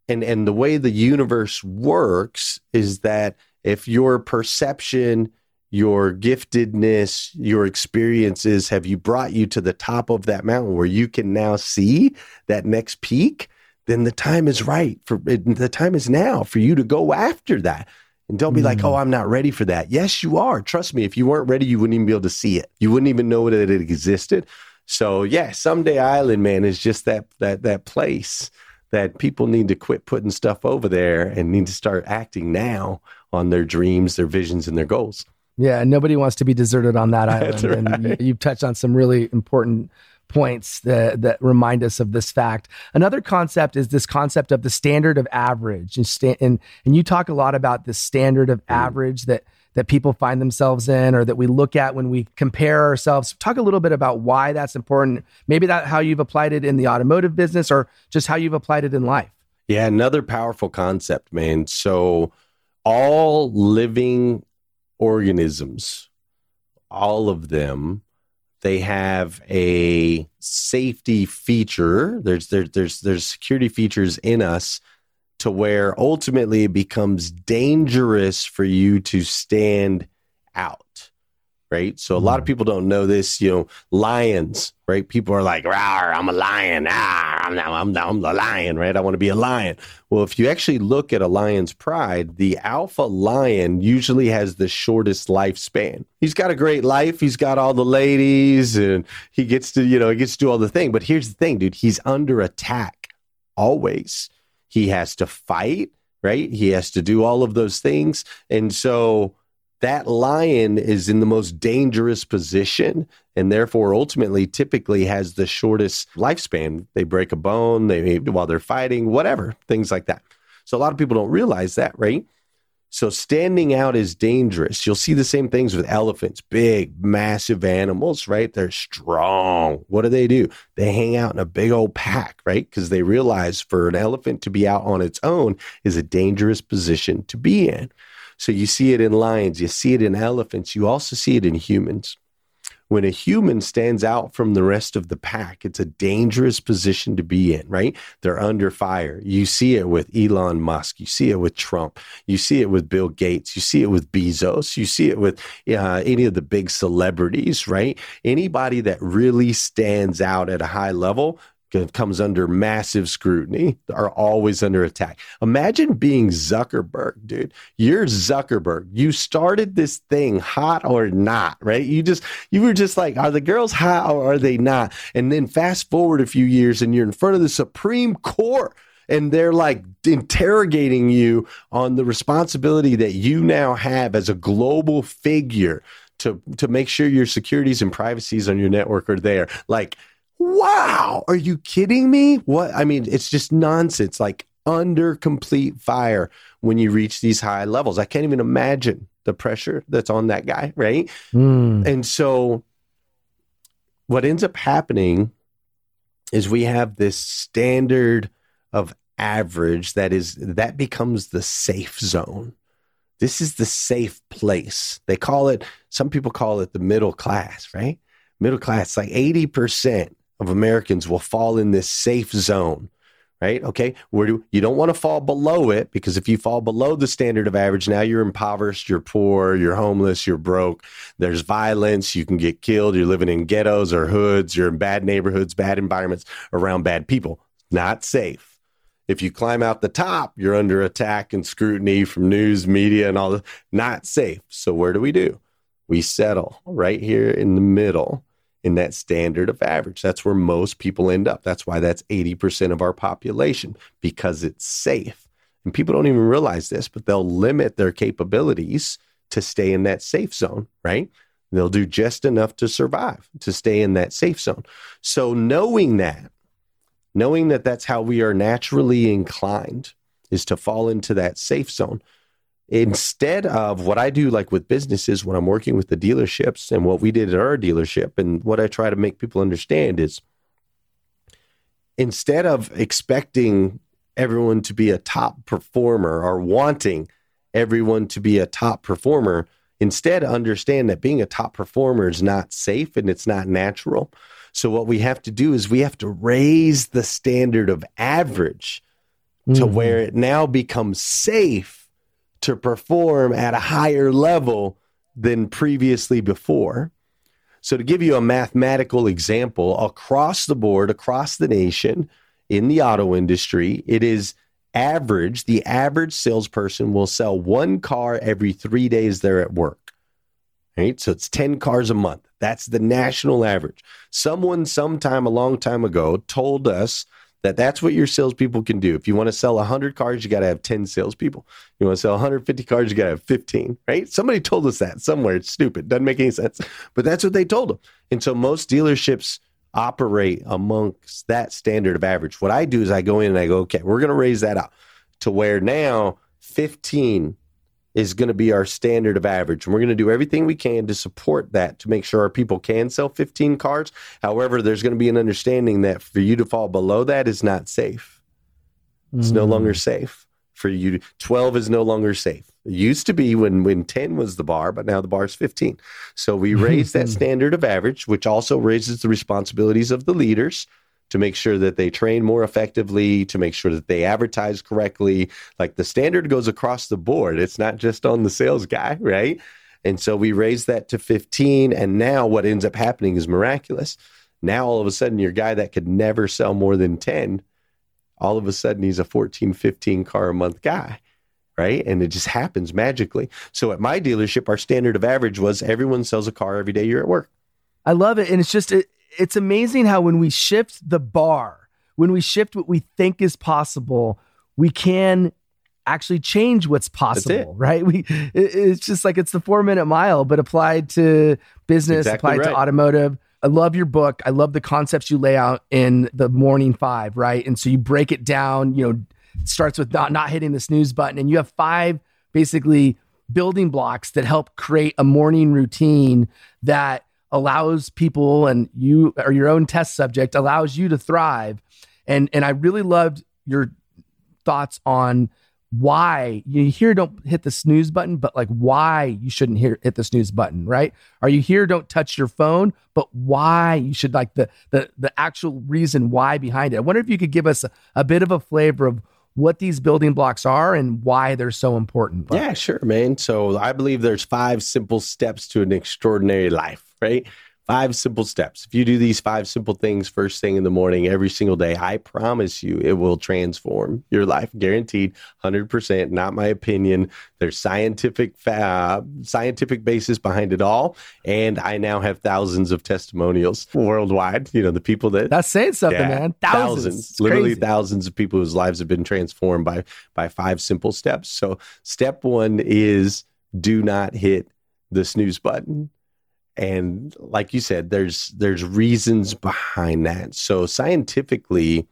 And and the way the universe works is that if your perception your giftedness, your experiences have you brought you to the top of that mountain where you can now see that next peak, then the time is right for the time is now for you to go after that. And don't be mm. like, oh, I'm not ready for that. Yes, you are. Trust me, if you weren't ready, you wouldn't even be able to see it. You wouldn't even know that it existed. So yeah, someday island man is just that that that place that people need to quit putting stuff over there and need to start acting now on their dreams, their visions, and their goals. Yeah, nobody wants to be deserted on that island. Right. And you, you've touched on some really important points that, that remind us of this fact. Another concept is this concept of the standard of average. And, sta- and, and you talk a lot about the standard of mm. average that, that people find themselves in or that we look at when we compare ourselves. Talk a little bit about why that's important. Maybe that how you've applied it in the automotive business or just how you've applied it in life. Yeah, another powerful concept, man. So all living organisms, all of them, they have a safety feature. There's there, there's there's security features in us to where ultimately it becomes dangerous for you to stand out right? So a lot of mm. people don't know this. You know, lions, right? People are like, "I'm a lion. Ah, I'm I'm I'm the lion, right? I want to be a lion." Well, if you actually look at a lion's pride, the alpha lion usually has the shortest lifespan. He's got a great life. He's got all the ladies, and he gets to you know he gets to do all the thing. But here's the thing, dude. He's under attack always. He has to fight, right? He has to do all of those things. And so that lion is in the most dangerous position and therefore ultimately typically has the shortest lifespan. They break a bone, they while they're fighting, whatever, things like that. So a lot of people don't realize that, right? So standing out is dangerous. You'll see the same things with elephants, big, massive animals, right? They're strong. What do they do? They hang out in a big old pack, right? Because they realize for an elephant to be out on its own is a dangerous position to be in. So you see it in lions, you see it in elephants, you also see it in humans. When a human stands out from the rest of the pack, it's a dangerous position to be in, right? They're under fire. You see it with Elon Musk. You see it with Trump. You see it with Bill Gates. You see it with Bezos. You see it with uh, any of the big celebrities, right? Anybody that really stands out at a high level comes under massive scrutiny, are always under attack. Imagine being Zuckerberg, dude. You're Zuckerberg. You started this thing hot or not, right? You just, you were just like, are the girls hot or are they not? And then fast forward a few years and you're in front of the Supreme Court and they're like interrogating you on the responsibility that you now have as a global figure to, to make sure your securities and privacies on your network are there. Like, wow, are you kidding me? What? I mean, it's just nonsense, like under complete fire when you reach these high levels. I can't even imagine the pressure that's on that guy, right? Mm. And so what ends up happening is we have this standard of average that is that becomes the safe zone. This is the safe place. They call it some people call it the middle class, right? Middle class like 80% of Americans will fall in this safe zone, right? Okay, where do you don't want to fall below it because if you fall below the standard of average, now you're impoverished, you're poor, you're homeless, you're broke. There's violence, you can get killed. You're living in ghettos or hoods. You're in bad neighborhoods, bad environments around bad people. Not safe. If you climb out the top, you're under attack and scrutiny from news, media, and all that. Not safe. So where do we do? We settle right here in the middle in that standard of average. That's where most people end up. That's why that's 80% of our population because it's safe. And people don't even realize this, but they'll limit their capabilities to stay in that safe zone, right? They'll do just enough to survive, to stay in that safe zone. So, knowing that, knowing that that's how we are naturally inclined is to fall into that safe zone, instead of what I do, like with businesses, when I'm working with the dealerships and what we did at our dealership, and what I try to make people understand is instead of expecting everyone to be a top performer or wanting everyone to be a top performer, instead understand that being a top performer is not safe and it's not natural. So, what we have to do is we have to raise the standard of average mm-hmm. to where it now becomes safe to perform at a higher level than previously before. So, to give you a mathematical example, across the board, across the nation, in the auto industry, it is average, the average salesperson will sell one car every three days they're at work. Right? So it's 10 cars a month. That's the national average. Someone, sometime a long time ago, told us that that's what your salespeople can do. If you want to sell 100 cars, you got to have 10 salespeople. You want to sell 150 cars, you got to have 15, right? Somebody told us that somewhere. It's stupid. Doesn't make any sense. But that's what they told them. And so most dealerships operate amongst that standard of average. What I do is I go in and I go, okay, we're going to raise that up to where now 15 is going to be our standard of average. And we're going to do everything we can to support that to make sure our people can sell 15 cars. However, there's going to be an understanding that for you to fall below that is not safe. It's mm. no longer safe for you. 12 is no longer safe. It used to be when, when 10 was the bar, but now the bar is 15. So we raised that standard of average, which also raises the responsibilities of the leaders to make sure that they train more effectively, to make sure that they advertise correctly. Like the standard goes across the board. It's not just on the sales guy, right? And so we raised that to 15. And now what ends up happening is miraculous. Now all of a sudden, your guy that could never sell more than 10, all of a sudden he's a 14, 15 car a month guy. Right. And it just happens magically. So at my dealership, our standard of average was everyone sells a car every day you're at work. I love it. And it's just, it, it's amazing how when we shift the bar, when we shift what we think is possible, we can actually change what's possible, right? We it, it's just like it's the 4-minute mile but applied to business, Exactly applied to automotive. I love your book. I love the concepts you lay out in the morning 5, right? And so you break it down, you know, starts with not not hitting the snooze button and you have five basically building blocks that help create a morning routine that allows people and you or your own test subject allows you to thrive. And and i really loved your thoughts on why you here don't hit the snooze button but like why you shouldn't hear hit the snooze button right? Are you here don't touch your phone but why you should like the the the actual reason why behind it. I wonder if you could give us a, a bit of a flavor of what these building blocks are and why they're so important Yeah, sure, man. So I believe there's five simple steps to an extraordinary life, right? Five simple steps. If you do these five simple things first thing in the morning every single day, I promise you it will transform your life. Guaranteed, 100%, not my opinion. There's scientific fa- scientific basis behind it all, and I now have thousands of testimonials worldwide, you know, the people that that's saying something Yeah, man thousands, It's literally crazy. thousands of people whose lives have been transformed by by five simple steps. So step one is do not hit the snooze button. And like you said, there's there's reasons behind that. So scientifically,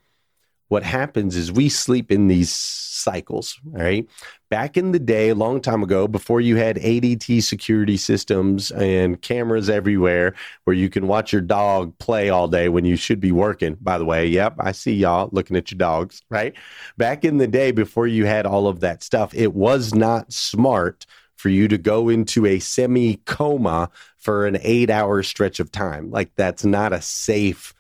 what happens is we sleep in these cycles, right? Back in the day, a long time ago, before you had ADT security systems and cameras everywhere where you can watch your dog play all day when you should be working, by the way. Yep, I see y'all looking at your dogs, right? Back in the day, before you had all of that stuff, it was not smart for you to go into a semi coma for an eight hour stretch of time. Like, that's not a safe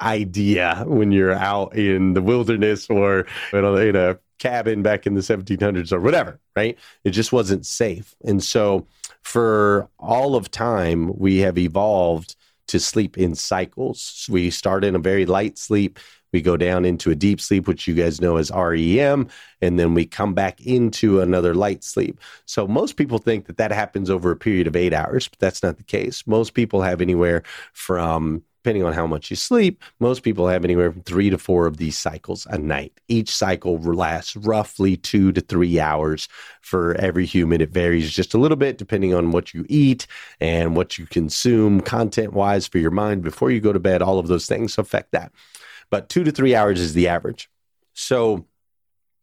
idea when you're out in the wilderness or in a, in a cabin back in the 1700s or whatever, right? It just wasn't safe. And so, for all of time, we have evolved to sleep in cycles. We start in a very light sleep. We go down into a deep sleep, which you guys know as REM, and then we come back into another light sleep. So most people think that that happens over a period of eight hours, but that's not the case. Most people have anywhere from depending on how much you sleep, most people have anywhere from three to four of these cycles a night. Each cycle lasts roughly two to three hours for every human. It varies just a little bit depending on what you eat and what you consume content wise for your mind before you go to bed. All of those things affect that. But two to three hours is the average. So,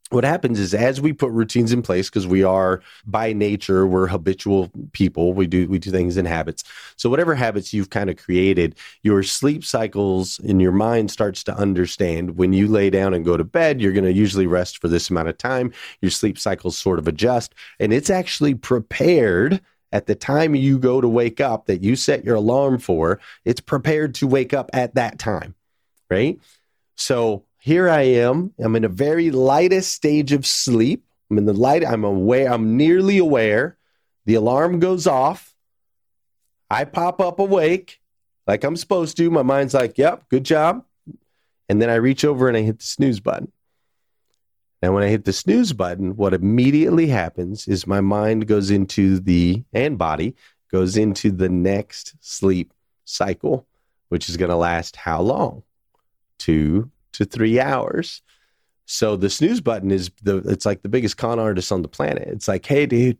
what happens is as we put routines in place because we are by nature we're habitual people. We do we do things in habits. So whatever habits you've kind of created your sleep cycles and your mind starts to understand. When you lay down and go to bed you're going to usually rest for this amount of time. Your sleep cycles sort of adjust and it's actually prepared at the time you go to wake up that you set your alarm for. It's prepared to wake up at that time right so here I am. I'm in a very lightest stage of sleep. I'm in the light. I'm aware. I'm nearly aware. The alarm goes off. I pop up awake like I'm supposed to. My mind's like, yep, good job. And then I reach over and I hit the snooze button. Now, when I hit the snooze button, what immediately happens is my mind goes into the, and body goes into the next sleep cycle, which is going to last how long? Two to three hours. So the snooze button is the it's like the biggest con artist on the planet. It's like, hey, dude,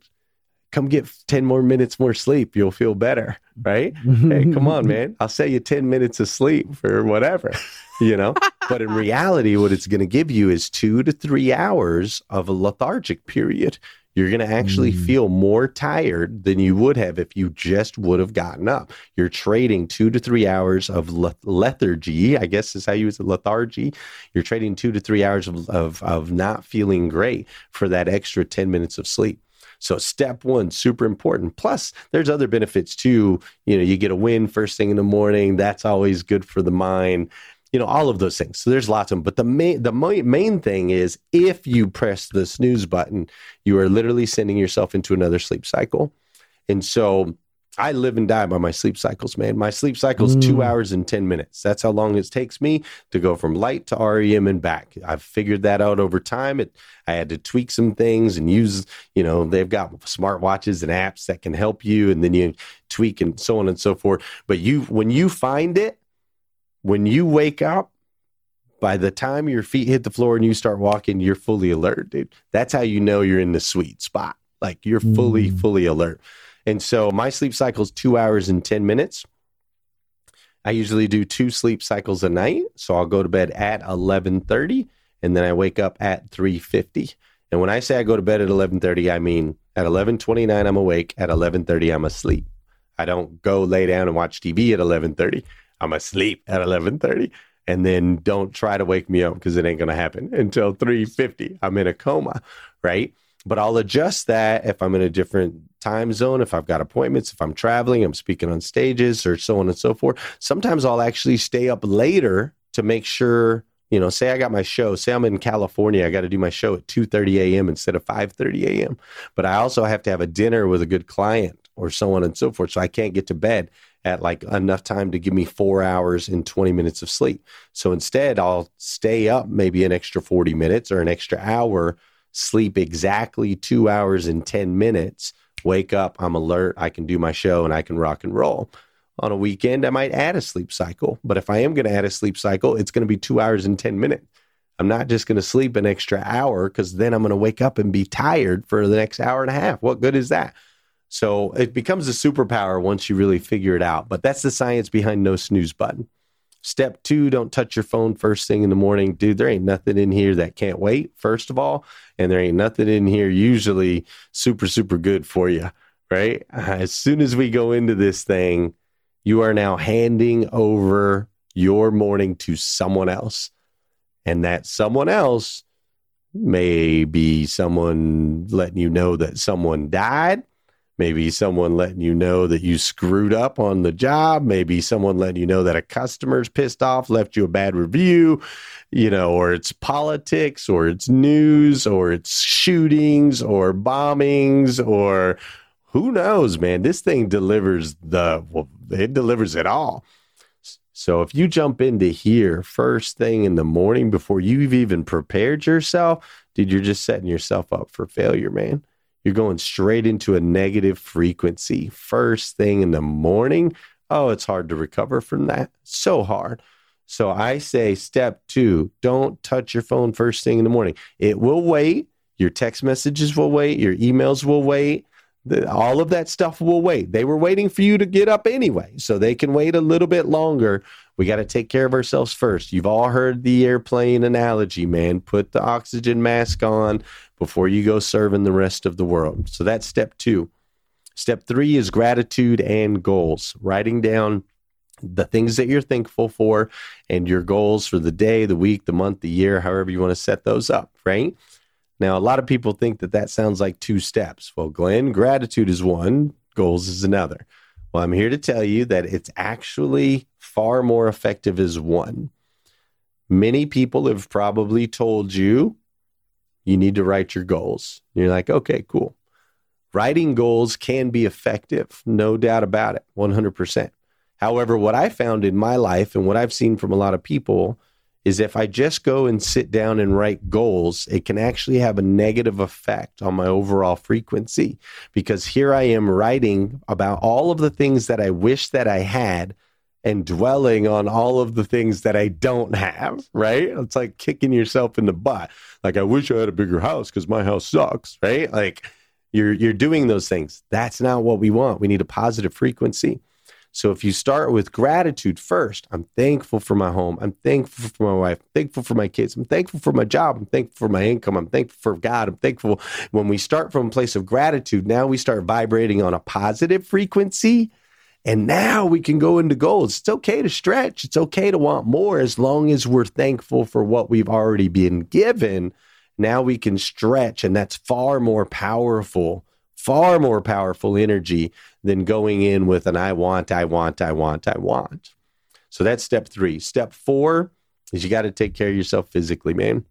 come get 10 more minutes more sleep. You'll feel better. Right? hey, come on, man. I'll sell you 10 minutes of sleep for whatever, you know? but in reality, what it's going to give you is two to three hours of a lethargic period. You're going to actually Mm. feel more tired than you would have if you just would have gotten up. You're trading two to three hours of le- lethargy, I guess is how you use it, lethargy. You're trading two to three hours of, of, of not feeling great for that extra 10 minutes of sleep. So step one, super important. Plus, there's other benefits too. You know, you get a win first thing in the morning. That's always good for the mind. You know, all of those things. So there's lots of them. But the main the main thing is if you press the snooze button, you are literally sending yourself into another sleep cycle. And so I live and die by my sleep cycles, man. My sleep cycle is two Mm. hours and 10 minutes. That's how long it takes me to go from light to REM and back. I've figured that out over time. It, I had to tweak some things and use, you know, they've got smartwatches and apps that can help you, and then you tweak and so on and so forth. But you, when you find it, when you wake up, by the time your feet hit the floor and you start walking, you're fully alert, dude. That's how you know you're in the sweet spot. Like you're fully, mm. fully alert. And so my sleep cycle is two hours and 10 minutes. I usually do two sleep cycles a night. So I'll go to bed at 1130 and then I wake up at 350. And when I say I go to bed at 1130, I mean at 1129 I'm awake, at 1130 I'm asleep. I don't go lay down and watch TV at 1130. I'm asleep at 1130 and then don't try to wake me up because it ain't going to happen until 350 i'm in a coma right? But i'll adjust that if i'm in a different time zone if i've got appointments if i'm traveling i'm speaking on stages or so on and so forth. Sometimes i'll actually stay up later to make sure you know say i got my show say i'm in california i got to do my show at 2.30 a.m instead of 5.30 a.m but i also have to have a dinner with a good client or so on and so forth so i can't get to bed at like enough time to give me four hours and 20 minutes of sleep. So instead, I'll stay up maybe an extra 40 minutes or an extra hour, sleep exactly two hours and 10 minutes, wake up, I'm alert, I can do my show and I can rock and roll. On a weekend, I might add a sleep cycle. But if I am going to add a sleep cycle, it's going to be two hours and 10 minutes. I'm not just going to sleep an extra hour because then I'm going to wake up and be tired for the next hour and a half. What good is that? So it becomes a superpower once you really figure it out. But that's the science behind no snooze button. Step two, don't touch your phone first thing in the morning. Dude, there ain't nothing in here that can't wait, first of all. And there ain't nothing in here usually super, super good for you, right? As soon as we go into this thing, you are now handing over your morning to someone else. And that someone else may be someone letting you know that someone died maybe someone letting you know that you screwed up on the job, maybe someone letting you know that a customer's pissed off, left you a bad review, you know, or it's politics or it's news or it's shootings or bombings or who knows, man. This thing delivers the well, it delivers it all. So if you jump into here first thing in the morning before you've even prepared yourself, dude, you're just setting yourself up for failure, man you're going straight into a negative frequency first thing in the morning. Oh, it's hard to recover from that. So hard. So I say step two, don't touch your phone first thing in the morning. It will wait. Your text messages will wait. Your emails will wait. The, all of that stuff will wait. They were waiting for you to get up anyway, so they can wait a little bit longer. We got to take care of ourselves first. You've all heard the airplane analogy, man. Put the oxygen mask on before you go serving the rest of the world. So that's step two. Step three is gratitude and goals, writing down the things that you're thankful for and your goals for the day, the week, the month, the year, however you want to set those up, right? Now, a lot of people think that that sounds like two steps. Well, Glenn, gratitude is one, goals is another. Well, I'm here to tell you that it's actually far more effective as one. Many people have probably told you you need to write your goals. You're like, okay, cool. Writing goals can be effective, no doubt about it, 100%. However, what I found in my life and what I've seen from a lot of people is if I just go and sit down and write goals, it can actually have a negative effect on my overall frequency because here I am writing about all of the things that I wish that I had and dwelling on all of the things that I don't have, right? It's like kicking yourself in the butt. Like I wish I had a bigger house cuz my house sucks, right? Like you're you're doing those things. That's not what we want. We need a positive frequency. So if you start with gratitude first, I'm thankful for my home. I'm thankful for my wife. I'm thankful for my kids. I'm thankful for my job. I'm thankful for my income. I'm thankful for God. I'm thankful. When we start from a place of gratitude, now we start vibrating on a positive frequency and now we can go into goals. It's okay to stretch. It's okay to want more as long as we're thankful for what we've already been given. Now we can stretch, and that's far more powerful, far more powerful energy than going in with an I want, I want, I want, I want. So that's step three. Step four is you got to take care of yourself physically, man.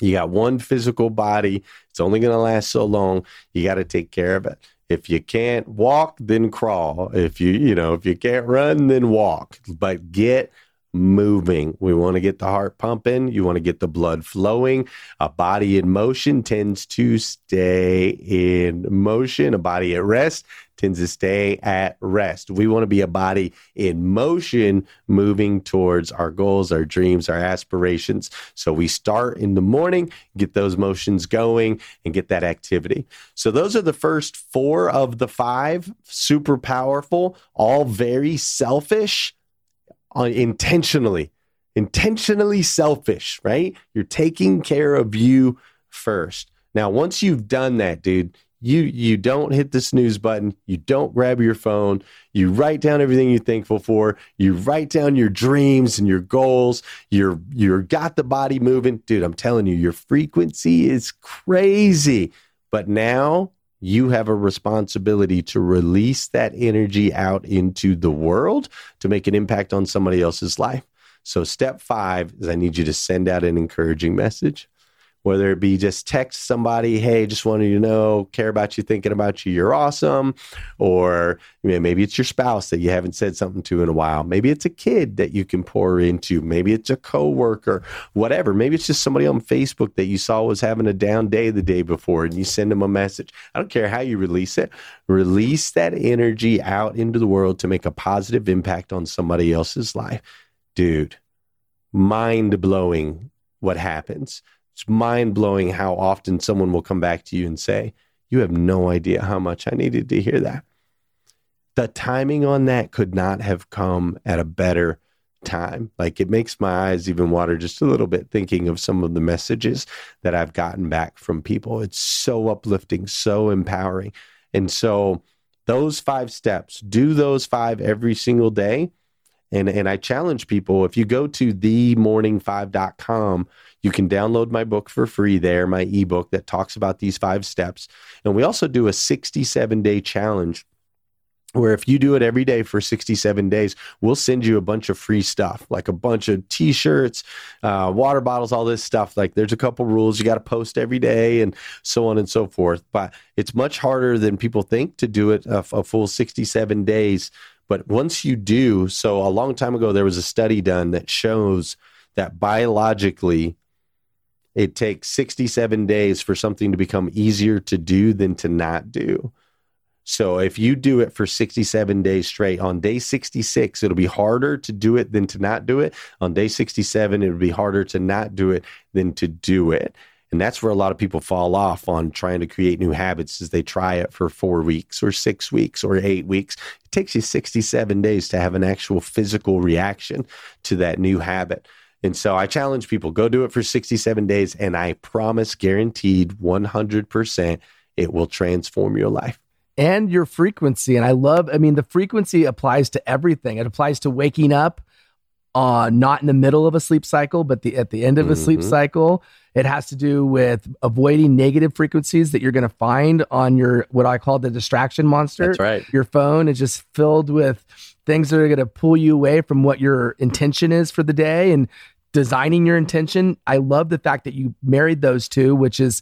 You got one physical body. It's only going to last so long. You got to take care of it. If you can't walk, then crawl. If you, you know, if you can't run, then walk. But get moving. We want to get the heart pumping. You want to get the blood flowing. A body in motion tends to stay in motion. A body at rest tends to stay at rest. We want to be a body in motion, moving towards our goals, our dreams, our aspirations. So we start in the morning, get those motions going, and get that activity. So those are the first four of the five, super powerful, all very selfish intentionally, intentionally selfish, right? You're taking care of you first. Now, once you've done that, dude, you you don't hit the snooze button. You don't grab your phone. You write down everything you're thankful for. You write down your dreams and your goals. You're you're got the body moving. Dude i'm telling you your frequency is crazy. But now you have a responsibility to release that energy out into the world to make an impact on somebody else's life. So, step five is I need you to send out an encouraging message whether it be just text somebody, hey, just wanted you to know, care about you, thinking about you, you're awesome. Or you know, maybe it's your spouse that you haven't said something to in a while. Maybe it's a kid that you can pour into. Maybe it's a coworker, whatever. Maybe it's just somebody on Facebook that you saw was having a down day the day before and you send them a message. I don't care how you release it. Release that energy out into the world to make a positive impact on somebody else's life. Dude, mind blowing what happens it's mind blowing how often someone will come back to you and say, You have no idea how much I needed to hear that. The timing on that could not have come at a better time. Like it makes my eyes even water just a little bit thinking of some of the messages that I've gotten back from people. It's so uplifting, so empowering. And so, those five steps, do those five every single day. And, and I challenge people if you go to themorning5.com, you can download my book for free there, my ebook that talks about these five steps. And we also do a 67 day challenge where if you do it every day for 67 days, we'll send you a bunch of free stuff, like a bunch of t-shirts, uh, water bottles, all this stuff. Like there's a couple rules you got to post every day and so on and so forth. But it's much harder than people think to do it a, a full 67 days. But once you do, so a long time ago, there was a study done that shows that biologically it takes 67 days for something to become easier to do than to not do. So if you do it for 67 days straight, on day 66, it'll be harder to do it than to not do it. On day 67, it'll be harder to not do it than to do it. And that's where a lot of people fall off on trying to create new habits as they try it for four weeks or six weeks or eight weeks. It takes you 67 days to have an actual physical reaction to that new habit. And so I challenge people go do it for 67 days, and I promise, guaranteed 100%, it will transform your life. And your frequency. And I love, I mean, the frequency applies to everything. It applies to waking up, uh, not in the middle of a sleep cycle, but the, at the end of a mm-hmm. sleep cycle. It has to do with avoiding negative frequencies that you're going to find on your, what I call the distraction monster. That's right. Your phone is just filled with things that are going to pull you away from what your intention is for the day. And designing your intention. I love the fact that you married those two, which is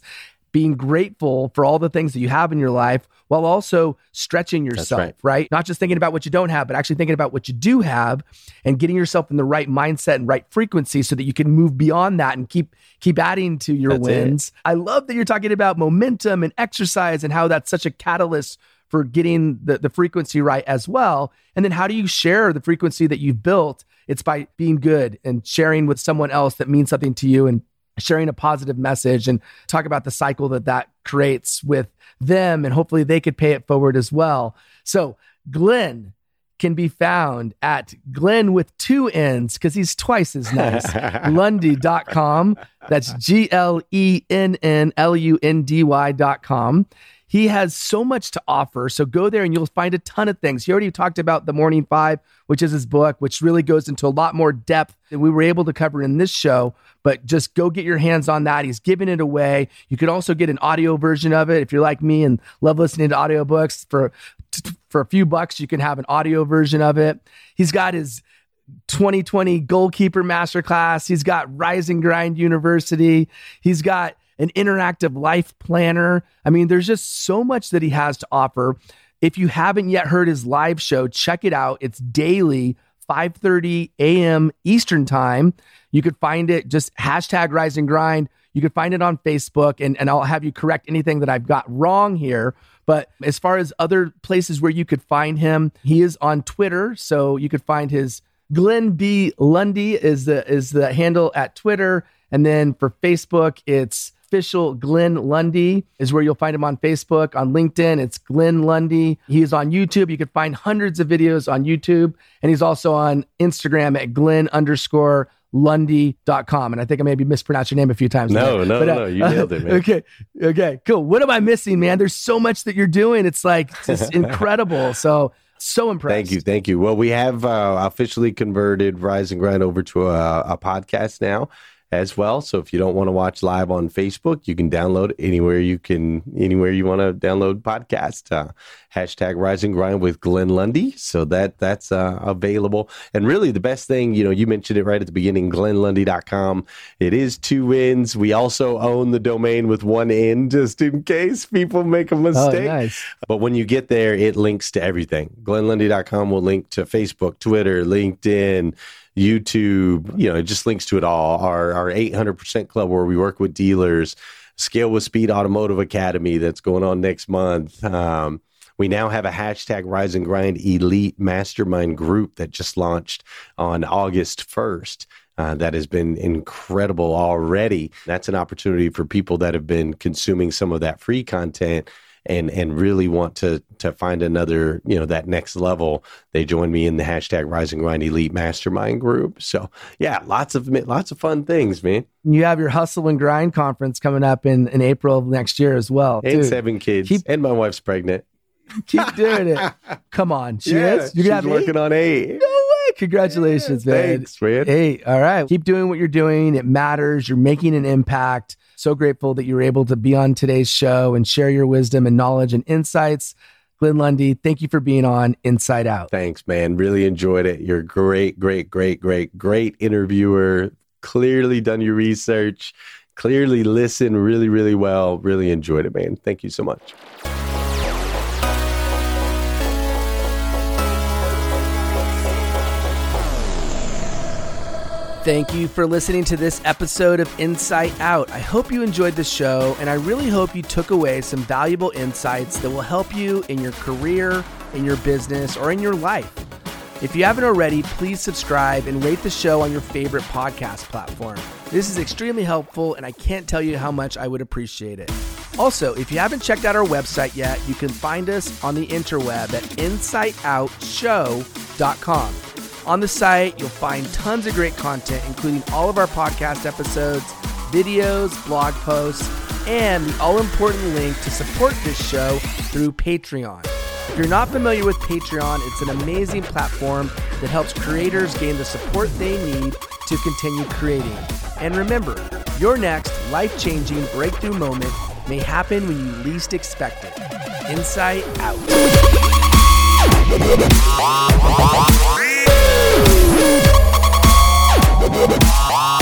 being grateful for all the things that you have in your life while also stretching yourself, right. right. Not just thinking about what you don't have, but actually thinking about what you do have and getting yourself in the right mindset and right frequency so that you can move beyond that and keep keep adding to your that's wins. It. I love that you're talking about momentum and exercise and how that's such a catalyst for getting the, the frequency right as well. And then how do you share the frequency that you've built? It's by being good and sharing with someone else that means something to you and sharing a positive message and talk about the cycle that that creates with them. And hopefully they could pay it forward as well. So, Glenn can be found at Glenn with two N's because he's twice as nice. Lundy.com. That's G L E N N L U N D Y.com. He has so much to offer. So go there and you'll find a ton of things. He already talked about The Morning Five, which is his book, which really goes into a lot more depth than we were able to cover in this show. But just go get your hands on that. He's giving it away. You could also get an audio version of it if you're like me and love listening to audiobooks for for a few bucks you can have an audio version of it. He's got his 2020 goalkeeper masterclass. He's got Rise and Grind University. He's got an interactive life planner. I mean, there's just so much that he has to offer. If you haven't yet heard his live show, check it out. It's daily, 5:30 a.m. Eastern time. You could find it just hashtag Rise and Grind. You could find it on Facebook, and, and I'll have you correct anything that I've got wrong here. But as far as other places where you could find him, he is on Twitter, so you could find his Glenn B. Lundy is the is the handle at Twitter, and then for Facebook, it's official Glenn Lundy is where you'll find him on Facebook. On LinkedIn, it's Glenn Lundy. He's on YouTube. You can find hundreds of videos on YouTube, and he's also on Instagram at Glenn underscore lundy.com. And I think I maybe mispronounced your name a few times. No, there. no, but, uh, no. You nailed it, man. Okay. Okay. Cool. What am I missing, man? There's so much that you're doing. It's like just incredible. So so impressed. Thank you, thank you. Well, we have uh, officially converted Rise and Grind over to a, a podcast now as well. So if you don't want to watch live on Facebook, you can download anywhere you can anywhere you want to download podcast. Uh, hashtag Rise and Grind with Glenn Lundy. So that that's uh, available. And really, the best thing, you know, you mentioned it right at the beginning, glennlundy.com. It is two ends. We also own the domain with one end, just in case people make a oh, mistake. Oh, nice. But when you get there, it links to everything. glennlundy.com will link to Facebook, Twitter, LinkedIn. YouTube, you know, it just links to it all. Our our 800% club where we work with dealers, Scale with Speed Automotive Academy that's going on next month. Um, we now have a hashtag Rise and Grind Elite Mastermind group that just launched on August 1st. Uh, that has been incredible already. That's an opportunity for people that have been consuming some of that free content and and really want to to find another you know that next level they join me in the hashtag rise and grind elite mastermind group. So yeah lots of lots of fun things man. You have your hustle and grind conference coming up in in april of next year as well and Dude, seven kids. Keep, and my wife's pregnant. Keep doing it. Come on she yeah, is. You're gonna working eight? on eight. No congratulations yeah, man thanks man hey all right keep doing what you're doing it matters you're making an impact so grateful that you were able to be on today's show and share your wisdom and knowledge and insights. Glenn Lundy, thank you for being on Insight Out. Thanks, man. Really enjoyed it. You're great, great, great, great, great interviewer. Clearly done your research. Clearly listen really, really well. Really enjoyed it, man. Thank you so much. Thank you for listening to this episode of Insight Out. I hope you enjoyed the show, and I really hope you took away some valuable insights that will help you in your career, in your business, or in your life. If you haven't already, please subscribe and rate the show on your favorite podcast platform. This is extremely helpful, and I can't tell you how much I would appreciate it. Also, if you haven't checked out our website yet, you can find us on the interweb at insightoutshow.com. On the site, you'll find tons of great content, including all of our podcast episodes, videos, blog posts, and the all important link to support this show through Patreon. If you're not familiar with Patreon, it's an amazing platform that helps creators gain the support they need to continue creating. And remember, your next life changing breakthrough moment may happen when you least expect it. Insight out. Wow.